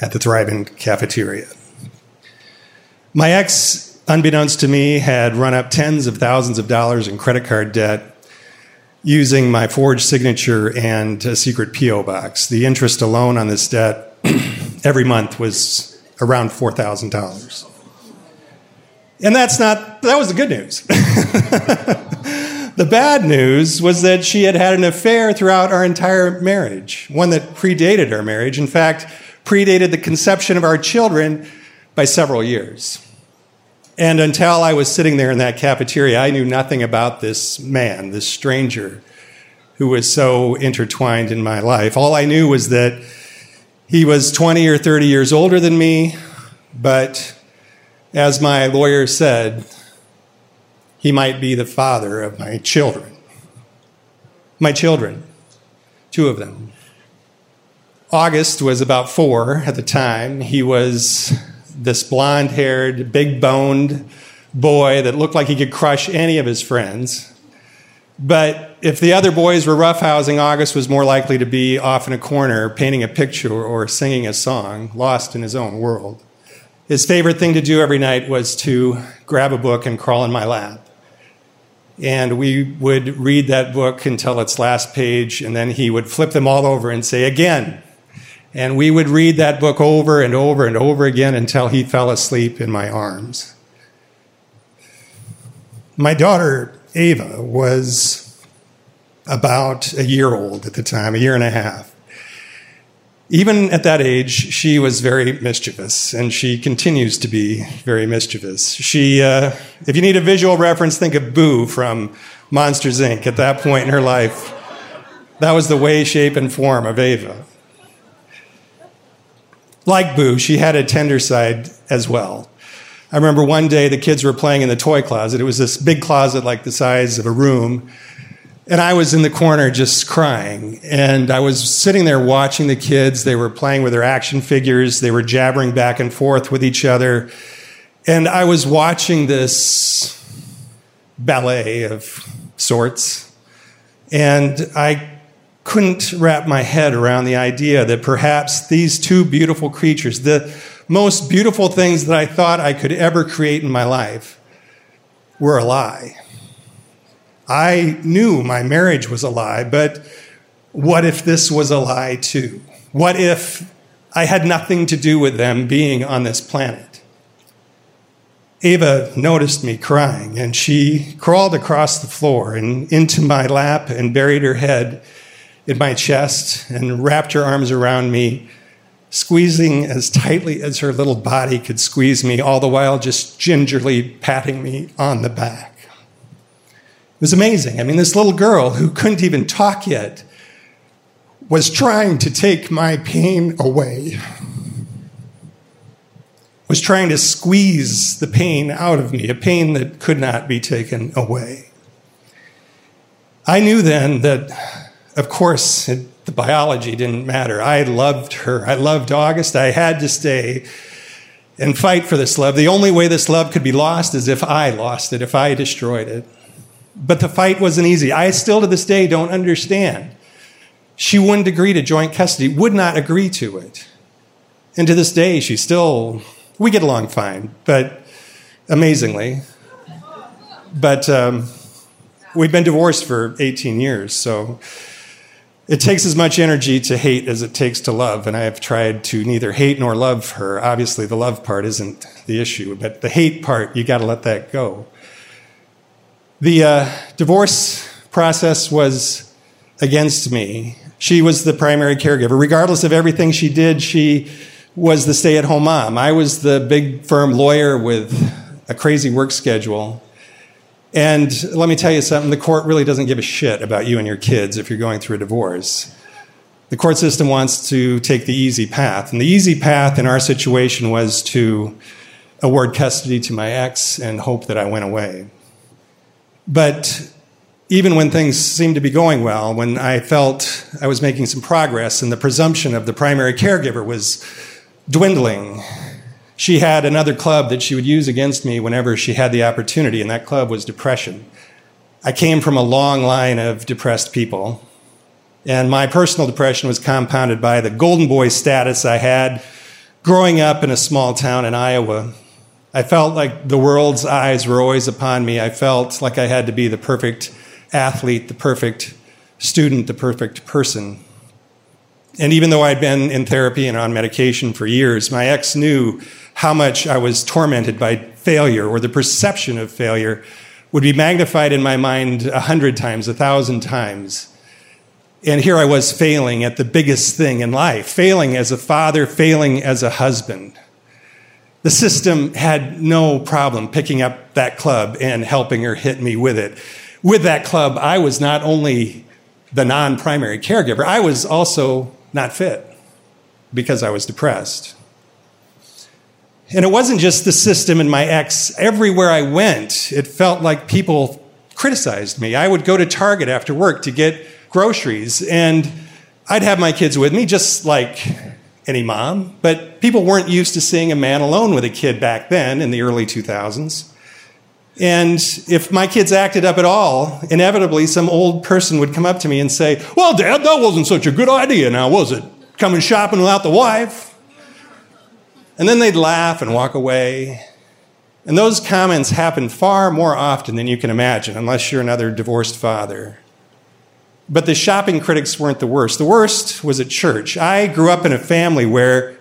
at the Thrivent cafeteria. My ex, unbeknownst to me, had run up tens of thousands of dollars in credit card debt using my forged signature and a secret P.O. box. The interest alone on this debt *clears throat* every month was around $4,000. And that's not, that was the good news. *laughs* the bad news was that she had had an affair throughout our entire marriage, one that predated our marriage. In fact, predated the conception of our children by several years. And until I was sitting there in that cafeteria, I knew nothing about this man, this stranger who was so intertwined in my life. All I knew was that he was 20 or 30 years older than me, but as my lawyer said, he might be the father of my children. My children, two of them. August was about four at the time. He was this blonde haired, big boned boy that looked like he could crush any of his friends. But if the other boys were roughhousing, August was more likely to be off in a corner painting a picture or singing a song, lost in his own world. His favorite thing to do every night was to grab a book and crawl in my lap. And we would read that book until its last page, and then he would flip them all over and say, Again. And we would read that book over and over and over again until he fell asleep in my arms. My daughter, Ava, was about a year old at the time, a year and a half. Even at that age, she was very mischievous, and she continues to be very mischievous. She, uh, if you need a visual reference, think of Boo from Monsters Inc. At that point in her life, That was the way, shape, and form of Ava. Like Boo, she had a tender side as well. I remember one day the kids were playing in the toy closet. It was this big closet like the size of a room. And I was in the corner just crying. And I was sitting there watching the kids. They were playing with their action figures, they were jabbering back and forth with each other. And I was watching this ballet of sorts. And I couldn't wrap my head around the idea that perhaps these two beautiful creatures, the most beautiful things that I thought I could ever create in my life, were a lie. I knew my marriage was a lie, but what if this was a lie too? What if I had nothing to do with them being on this planet? Ava noticed me crying and she crawled across the floor and into my lap and buried her head in my chest and wrapped her arms around me, squeezing as tightly as her little body could squeeze me, all the while just gingerly patting me on the back. It was amazing. I mean, this little girl who couldn't even talk yet was trying to take my pain away, was trying to squeeze the pain out of me, a pain that could not be taken away. I knew then that, of course, it, the biology didn't matter. I loved her. I loved August. I had to stay and fight for this love. The only way this love could be lost is if I lost it, if I destroyed it. But the fight wasn't easy. I still to this day don't understand. She wouldn't agree to joint custody, would not agree to it. And to this day, she still, we get along fine, but amazingly. But um, we've been divorced for 18 years, so it takes as much energy to hate as it takes to love. And I have tried to neither hate nor love her. Obviously, the love part isn't the issue, but the hate part, you got to let that go. The uh, divorce process was against me. She was the primary caregiver. Regardless of everything she did, she was the stay at home mom. I was the big firm lawyer with a crazy work schedule. And let me tell you something the court really doesn't give a shit about you and your kids if you're going through a divorce. The court system wants to take the easy path. And the easy path in our situation was to award custody to my ex and hope that I went away. But even when things seemed to be going well, when I felt I was making some progress and the presumption of the primary caregiver was dwindling, she had another club that she would use against me whenever she had the opportunity, and that club was depression. I came from a long line of depressed people, and my personal depression was compounded by the golden boy status I had growing up in a small town in Iowa I felt like the world's eyes were always upon me. I felt like I had to be the perfect athlete, the perfect student, the perfect person. And even though I'd been in therapy and on medication for years, my ex knew how much I was tormented by failure or the perception of failure would be magnified in my mind a hundred times, a thousand times. And here I was failing at the biggest thing in life, failing as a father, failing as a husband. The system had no problem picking up that club and helping her hit me with it. With that club, I was not only the non primary caregiver, I was also not fit because I was depressed. And it wasn't just the system and my ex. Everywhere I went, it felt like people criticized me. I would go to Target after work to get groceries, and I'd have my kids with me, just like any mom, but people weren't used to seeing a man alone with a kid back then in the early 2000s. And if my kids acted up at all, inevitably some old person would come up to me and say, Well, Dad, that wasn't such a good idea now, was it? Coming shopping without the wife. And then they'd laugh and walk away. And those comments happen far more often than you can imagine, unless you're another divorced father. But the shopping critics weren't the worst. The worst was at church. I grew up in a family where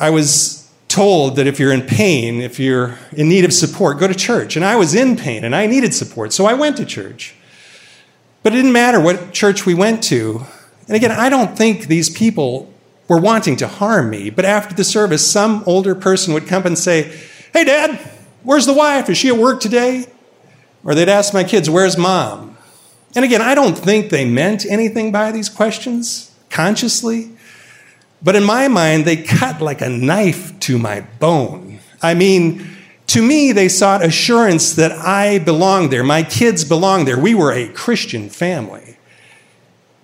I was told that if you're in pain, if you're in need of support, go to church. And I was in pain and I needed support, so I went to church. But it didn't matter what church we went to. And again, I don't think these people were wanting to harm me, but after the service, some older person would come and say, Hey, Dad, where's the wife? Is she at work today? Or they'd ask my kids, Where's mom? And again, I don't think they meant anything by these questions consciously, but in my mind, they cut like a knife to my bone. I mean, to me, they sought assurance that I belonged there, my kids belonged there. We were a Christian family.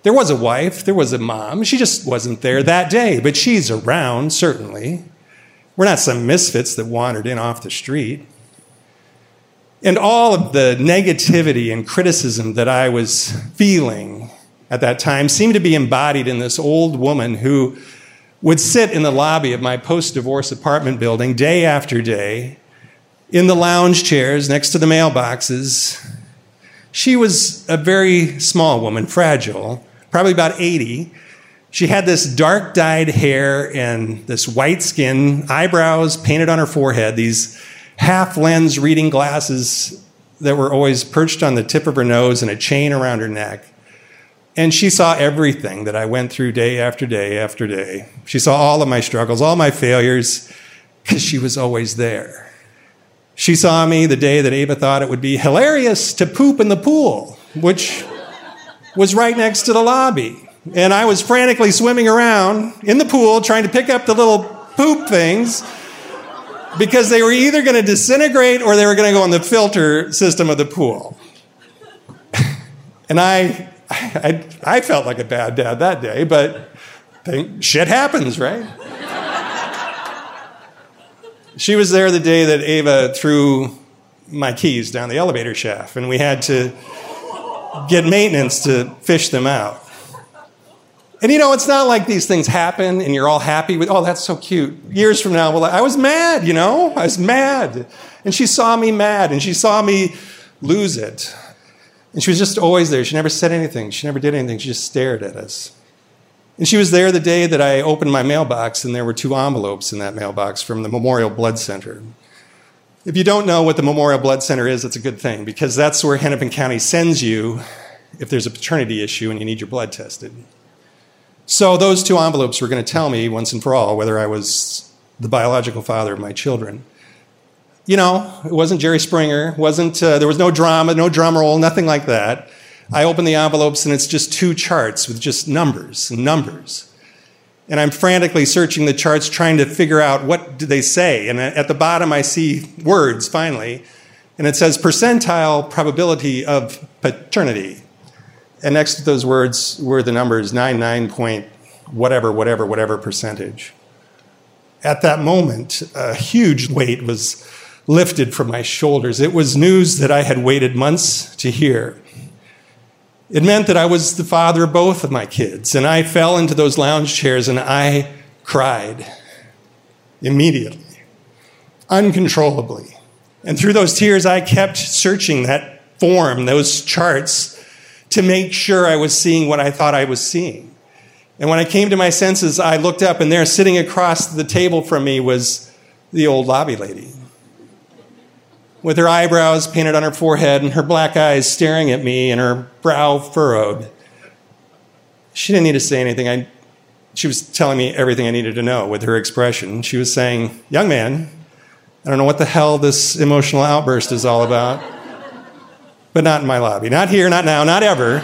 There was a wife, there was a mom. She just wasn't there that day, but she's around, certainly. We're not some misfits that wandered in off the street. And all of the negativity and criticism that I was feeling at that time seemed to be embodied in this old woman who would sit in the lobby of my post divorce apartment building day after day in the lounge chairs next to the mailboxes. She was a very small woman, fragile, probably about 80. She had this dark dyed hair and this white skin, eyebrows painted on her forehead, these half lens reading glasses that were always perched on the tip of her nose and a chain around her neck. And she saw everything that I went through day after day after day. She saw all of my struggles, all my failures, because she was always there. She saw me the day that Ava thought it would be hilarious to poop in the pool, which was right next to the lobby. And I was frantically swimming around in the pool trying to pick up the little poop things because they were either going to disintegrate or they were going to go in the filter system of the pool. *laughs* and I, I, I felt like a bad dad that day, but shit happens, right? she was there the day that Ava threw my keys down the elevator shaft, and we had to get maintenance to fish them out. And you know, it's not like these things happen and you're all happy with, oh, that's so cute. Years from now, well, I was mad, you know? I was mad. And she saw me mad and she saw me lose it. And she was just always there. She never said anything. She never did anything. She just stared at us. And she was there the day that I opened my mailbox and there were two envelopes in that mailbox from the Memorial Blood Center. If you don't know what the Memorial Blood Center is, it's a good thing because that's where Hennepin County sends you if there's a paternity issue and you need your blood tested. So those two envelopes were going to tell me once and for all whether I was the biological father of my children. You know, it wasn't Jerry Springer, wasn't uh, there was no drama, no drum roll, nothing like that. I open the envelopes and it's just two charts with just numbers and numbers. And I'm frantically searching the charts trying to figure out what do they say. And at the bottom I see words finally, and it says percentile probability of paternity. And next to those words were the numbers 99 point whatever, whatever, whatever percentage. At that moment, a huge weight was lifted from my shoulders. It was news that I had waited months to hear. It meant that I was the father of both of my kids, and I fell into those lounge chairs and I cried immediately, uncontrollably. And through those tears, I kept searching that form, those charts, to make sure I was seeing what I thought I was seeing. And when I came to my senses, I looked up, and there, sitting across the table from me, was the old lobby lady. With her eyebrows painted on her forehead and her black eyes staring at me and her brow furrowed. She didn't need to say anything. I, she was telling me everything I needed to know with her expression. She was saying, Young man, I don't know what the hell this emotional outburst is all about but not in my lobby. Not here, not now, not ever.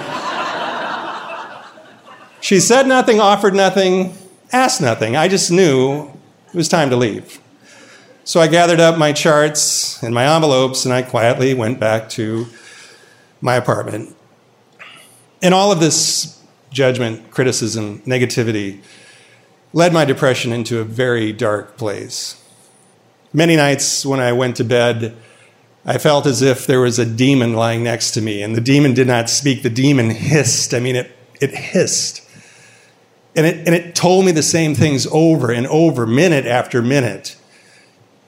she said nothing, offered nothing, asked nothing. I just knew it was time to leave. So I gathered up my charts and my envelopes and I quietly went back to my apartment. And all of this judgment, criticism, negativity led my depression into a very dark place. Many nights when I went to bed, I felt as if there was a demon lying next to me, and the demon did not speak. The demon hissed. I mean, it, it hissed. And it, and it told me the same things over and over, minute after minute.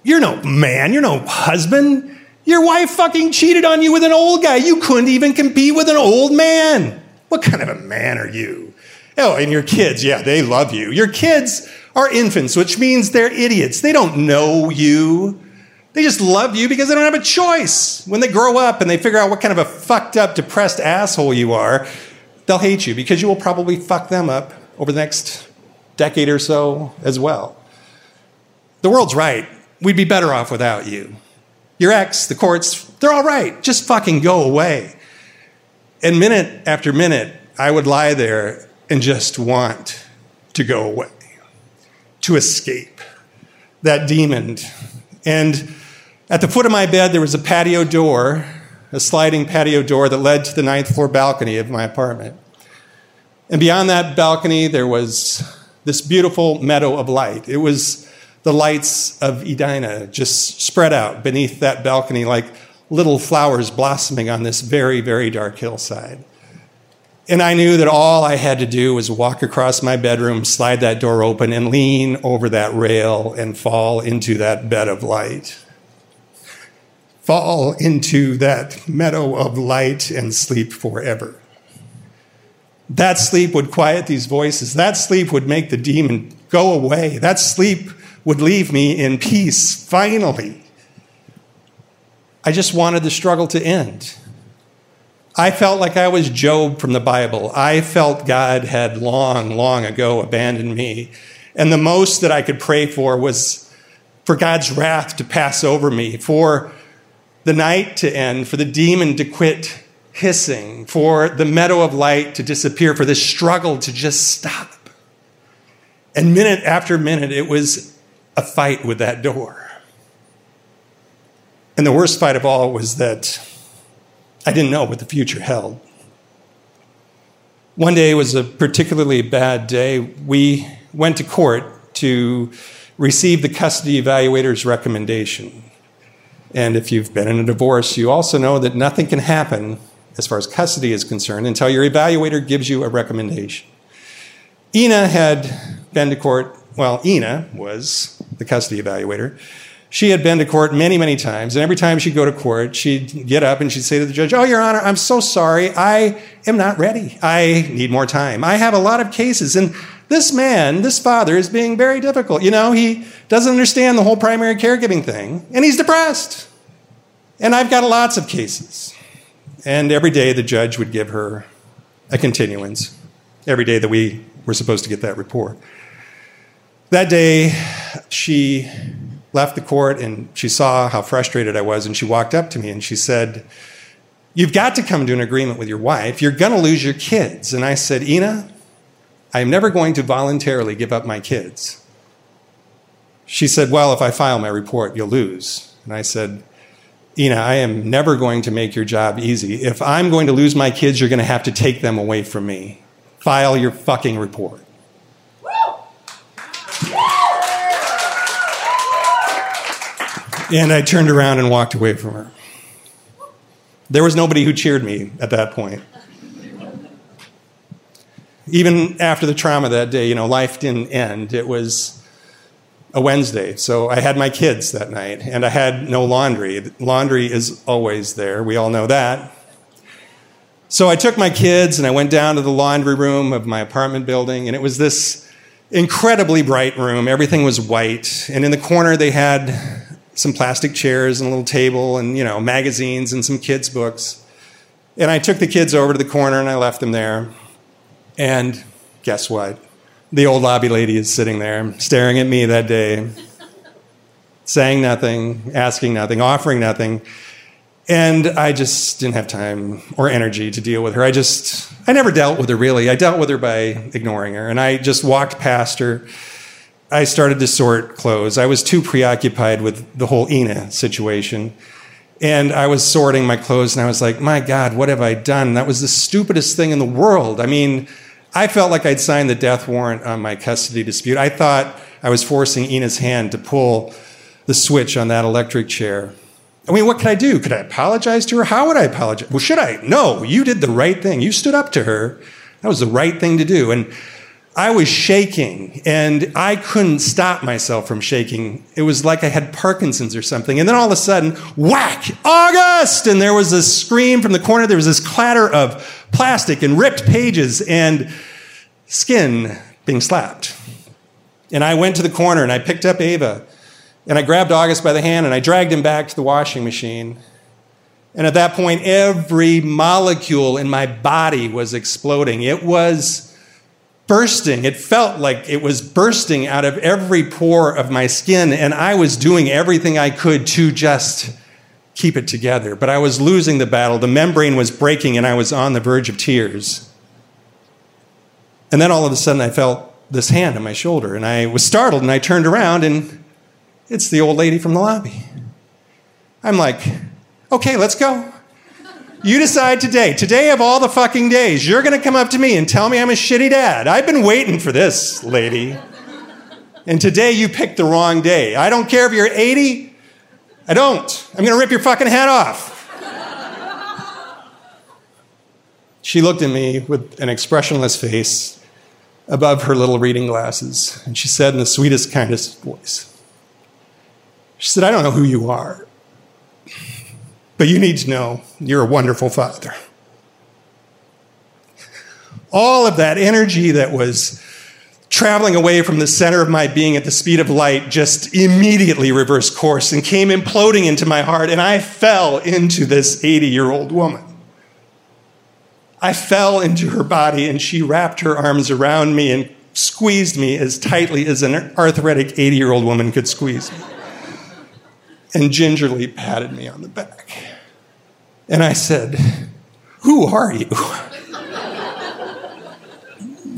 You're no man, you're no husband. Your wife fucking cheated on you with an old guy. You couldn't even compete with an old man. What kind of a man are you? Oh, and your kids, yeah, they love you. Your kids are infants, which means they're idiots. They don't know you. They just love you because they don't have a choice. When they grow up and they figure out what kind of a fucked up, depressed asshole you are, they'll hate you because you will probably fuck them up over the next decade or so as well. The world's right. We'd be better off without you. Your ex, the courts, they're all right. Just fucking go away. And minute after minute, I would lie there and just want to go away, to escape that demon. And at the foot of my bed, there was a patio door, a sliding patio door that led to the ninth floor balcony of my apartment. And beyond that balcony, there was this beautiful meadow of light. It was the lights of Edina just spread out beneath that balcony like little flowers blossoming on this very, very dark hillside. And I knew that all I had to do was walk across my bedroom, slide that door open, and lean over that rail and fall into that bed of light. Fall into that meadow of light and sleep forever. That sleep would quiet these voices. That sleep would make the demon go away. That sleep would leave me in peace, finally. I just wanted the struggle to end. I felt like I was Job from the Bible. I felt God had long, long ago abandoned me. And the most that I could pray for was for God's wrath to pass over me, for the night to end, for the demon to quit hissing, for the meadow of light to disappear, for this struggle to just stop. And minute after minute, it was a fight with that door. And the worst fight of all was that I didn't know what the future held. One day was a particularly bad day. We went to court to receive the custody evaluator's recommendation. And if you've been in a divorce, you also know that nothing can happen as far as custody is concerned until your evaluator gives you a recommendation. Ina had been to court, well, Ina was the custody evaluator. She had been to court many, many times, and every time she'd go to court, she'd get up and she'd say to the judge, Oh, Your Honor, I'm so sorry. I am not ready. I need more time. I have a lot of cases, and this man, this father, is being very difficult. You know, he doesn't understand the whole primary caregiving thing, and he's depressed. And I've got lots of cases. And every day the judge would give her a continuance, every day that we were supposed to get that report. That day, she left the court and she saw how frustrated I was, and she walked up to me and she said, You've got to come to an agreement with your wife. You're going to lose your kids. And I said, Ina, I'm never going to voluntarily give up my kids. She said, Well, if I file my report, you'll lose. And I said, Ina, I am never going to make your job easy. If I'm going to lose my kids, you're going to have to take them away from me. File your fucking report. And I turned around and walked away from her. There was nobody who cheered me at that point. Even after the trauma that day, you know, life didn't end. It was a Wednesday. So I had my kids that night, and I had no laundry. Laundry is always there. We all know that. So I took my kids and I went down to the laundry room of my apartment building, and it was this incredibly bright room. Everything was white. And in the corner, they had some plastic chairs and a little table and, you know, magazines and some kids' books. And I took the kids over to the corner and I left them there. And guess what? The old lobby lady is sitting there staring at me that day, *laughs* saying nothing, asking nothing, offering nothing. And I just didn't have time or energy to deal with her. I just, I never dealt with her really. I dealt with her by ignoring her. And I just walked past her I started to sort clothes. I was too preoccupied with the whole Ina situation. And I was sorting my clothes and I was like, my God, what have I done? That was the stupidest thing in the world. I mean, I felt like I'd signed the death warrant on my custody dispute. I thought I was forcing Ina's hand to pull the switch on that electric chair. I mean, what could I do? Could I apologize to her? How would I apologize? Well, should I? No, you did the right thing. You stood up to her. That was the right thing to do. And I was shaking and I couldn't stop myself from shaking. It was like I had Parkinson's or something. And then all of a sudden, whack, August! And there was a scream from the corner. There was this clatter of plastic and ripped pages and skin being slapped. And I went to the corner and I picked up Ava and I grabbed August by the hand and I dragged him back to the washing machine. And at that point, every molecule in my body was exploding. It was bursting. It felt like it was bursting out of every pore of my skin, and I was doing everything I could to just keep it together. But I was losing the battle. The membrane was breaking, and I was on the verge of tears. And then all of a sudden, I felt this hand on my shoulder, and I was startled, and I turned around, and it's the old lady from the lobby. I'm like, okay, let's go. You decide today, today of all the fucking days, you're gonna come up to me and tell me I'm a shitty dad. I've been waiting for this, lady. And today you picked the wrong day. I don't care if you're 80, I don't. I'm gonna rip your fucking head off. She looked at me with an expressionless face above her little reading glasses, and she said in the sweetest, kindest voice, She said, I don't know who you are, but you need to know you're a wonderful father. All of that energy that was traveling away from the center of my being at the speed of light just immediately reversed course and came imploding into my heart, and I fell into this 80 year old woman. I fell into her body, and she wrapped her arms around me and squeezed me as tightly as an arthritic 80 year old woman could squeeze me, and gingerly patted me on the back. And I said, Who are you?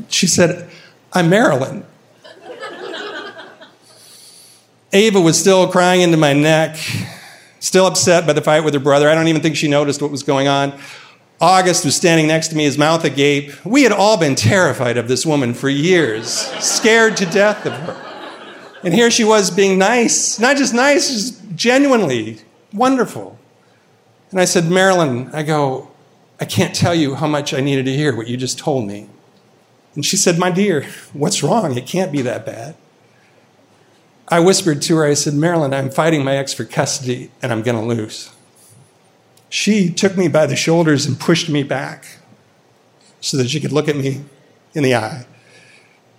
She said, I'm Marilyn. Ava was still crying into my neck, still upset by the fight with her brother. I don't even think she noticed what was going on. August was standing next to me, his mouth agape. We had all been terrified of this woman for years, scared to death of her. And here she was being nice, not just nice, just genuinely wonderful. And I said, Marilyn, I go, I can't tell you how much I needed to hear what you just told me. And she said, My dear, what's wrong? It can't be that bad. I whispered to her, I said, Marilyn, I'm fighting my ex for custody and I'm going to lose. She took me by the shoulders and pushed me back so that she could look at me in the eye.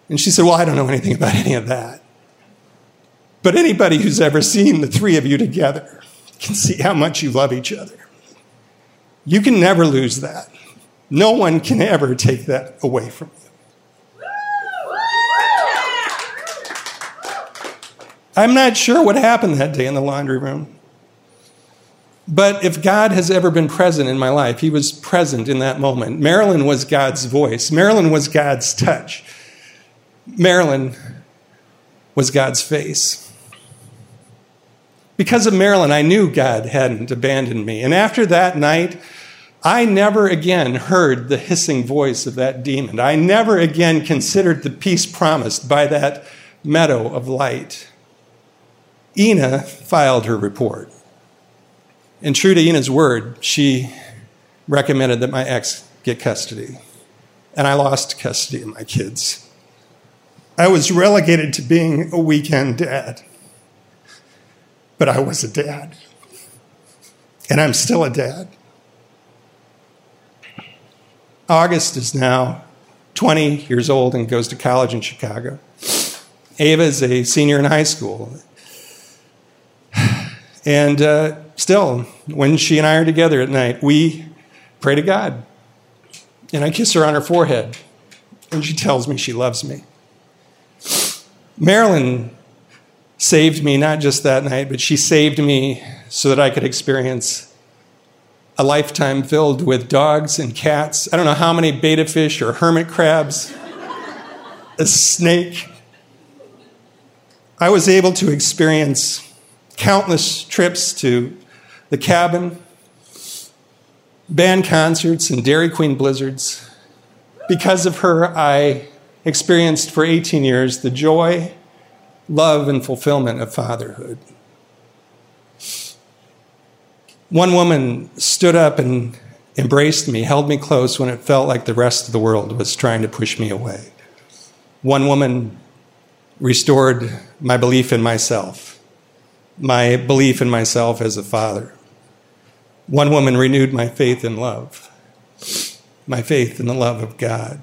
And she said, Well, I don't know anything about any of that. But anybody who's ever seen the three of you together can see how much you love each other. You can never lose that. No one can ever take that away from you. I'm not sure what happened that day in the laundry room. But if God has ever been present in my life, He was present in that moment. Marilyn was God's voice, Marilyn was God's touch, Marilyn was God's face. Because of Marilyn, I knew God hadn't abandoned me. And after that night, I never again heard the hissing voice of that demon. I never again considered the peace promised by that meadow of light. Ina filed her report. And true to Ina's word, she recommended that my ex get custody. And I lost custody of my kids. I was relegated to being a weekend dad. But I was a dad. And I'm still a dad. August is now 20 years old and goes to college in Chicago. Ava is a senior in high school. And uh, still, when she and I are together at night, we pray to God. And I kiss her on her forehead, and she tells me she loves me. Marilyn saved me not just that night, but she saved me so that I could experience a lifetime filled with dogs and cats. I don't know how many betta fish or hermit crabs, a snake. I was able to experience countless trips to the cabin, band concerts, and Dairy Queen blizzards. Because of her, I experienced for 18 years the joy, love, and fulfillment of fatherhood. One woman stood up and embraced me, held me close when it felt like the rest of the world was trying to push me away. One woman restored my belief in myself my belief in myself as a father. One woman renewed my faith in love, my faith in the love of God.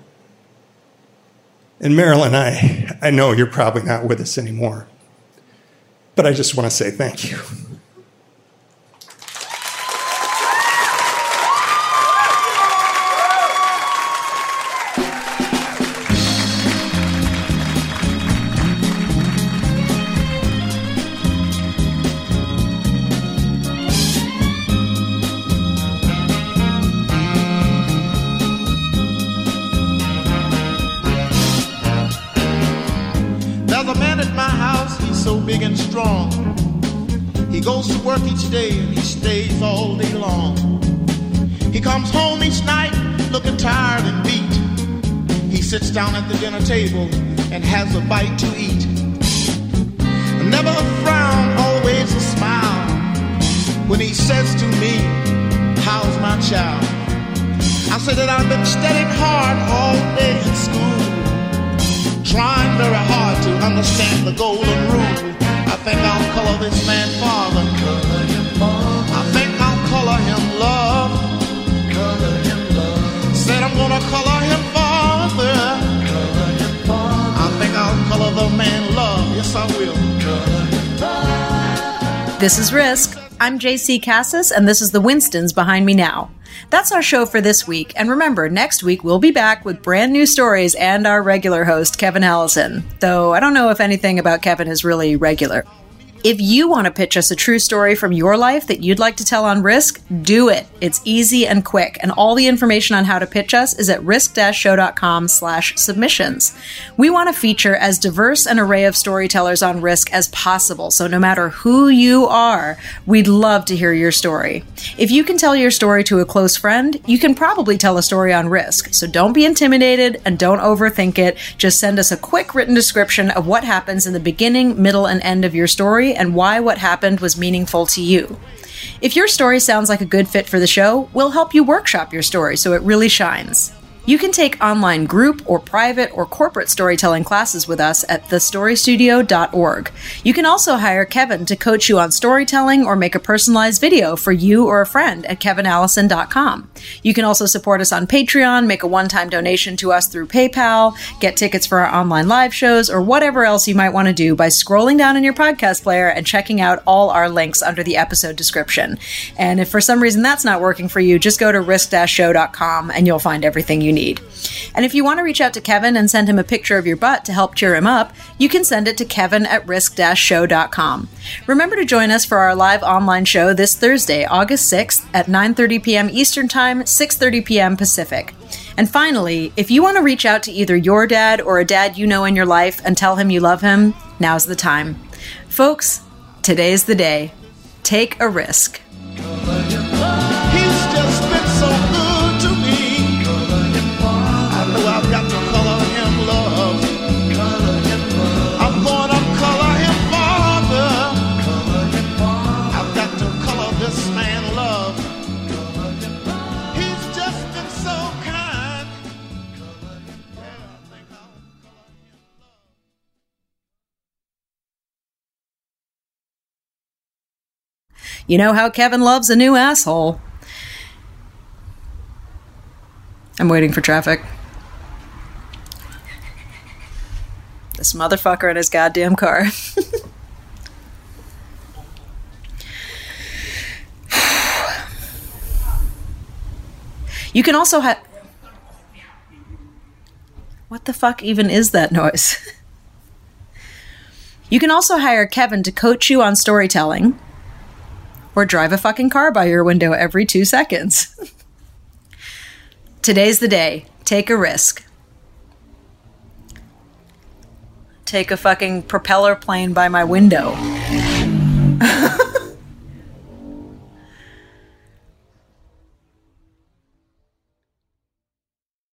And Marilyn, I, I know you're probably not with us anymore, but I just want to say thank you. Down at the dinner table and has a bite to eat. Never a frown, always a smile. When he says to me, How's my child? I say that I've been studying hard all day in school, trying very hard to understand the golden rule. I think I'll color this man father. I think I'll color him love. Said I'm gonna color him father. The man love. Yes, I will. This is Risk. I'm JC Cassis, and this is the Winstons behind me now. That's our show for this week. And remember, next week we'll be back with brand new stories and our regular host, Kevin Allison. Though I don't know if anything about Kevin is really regular. If you want to pitch us a true story from your life that you'd like to tell on Risk, do it. It's easy and quick, and all the information on how to pitch us is at risk-show.com slash submissions. We want to feature as diverse an array of storytellers on Risk as possible, so no matter who you are, we'd love to hear your story. If you can tell your story to a close friend, you can probably tell a story on Risk, so don't be intimidated and don't overthink it. Just send us a quick written description of what happens in the beginning, middle, and end of your story and why what happened was meaningful to you. If your story sounds like a good fit for the show, we'll help you workshop your story so it really shines. You can take online group or private or corporate storytelling classes with us at thestorystudio.org. You can also hire Kevin to coach you on storytelling or make a personalized video for you or a friend at kevinallison.com. You can also support us on Patreon, make a one time donation to us through PayPal, get tickets for our online live shows, or whatever else you might want to do by scrolling down in your podcast player and checking out all our links under the episode description. And if for some reason that's not working for you, just go to risk-show.com and you'll find everything you need. And if you want to reach out to Kevin and send him a picture of your butt to help cheer him up, you can send it to kevin at risk-show.com. Remember to join us for our live online show this Thursday, August 6th at 9:30 p.m. Eastern Time, 6:30 p.m. Pacific. And finally, if you want to reach out to either your dad or a dad you know in your life and tell him you love him, now's the time. Folks, today's the day. Take a risk. You know how Kevin loves a new asshole. I'm waiting for traffic. This motherfucker in his goddamn car. *sighs* you can also have. What the fuck even is that noise? *laughs* you can also hire Kevin to coach you on storytelling or drive a fucking car by your window every two seconds. Today's the day. Take a risk. Take a fucking propeller plane by my window.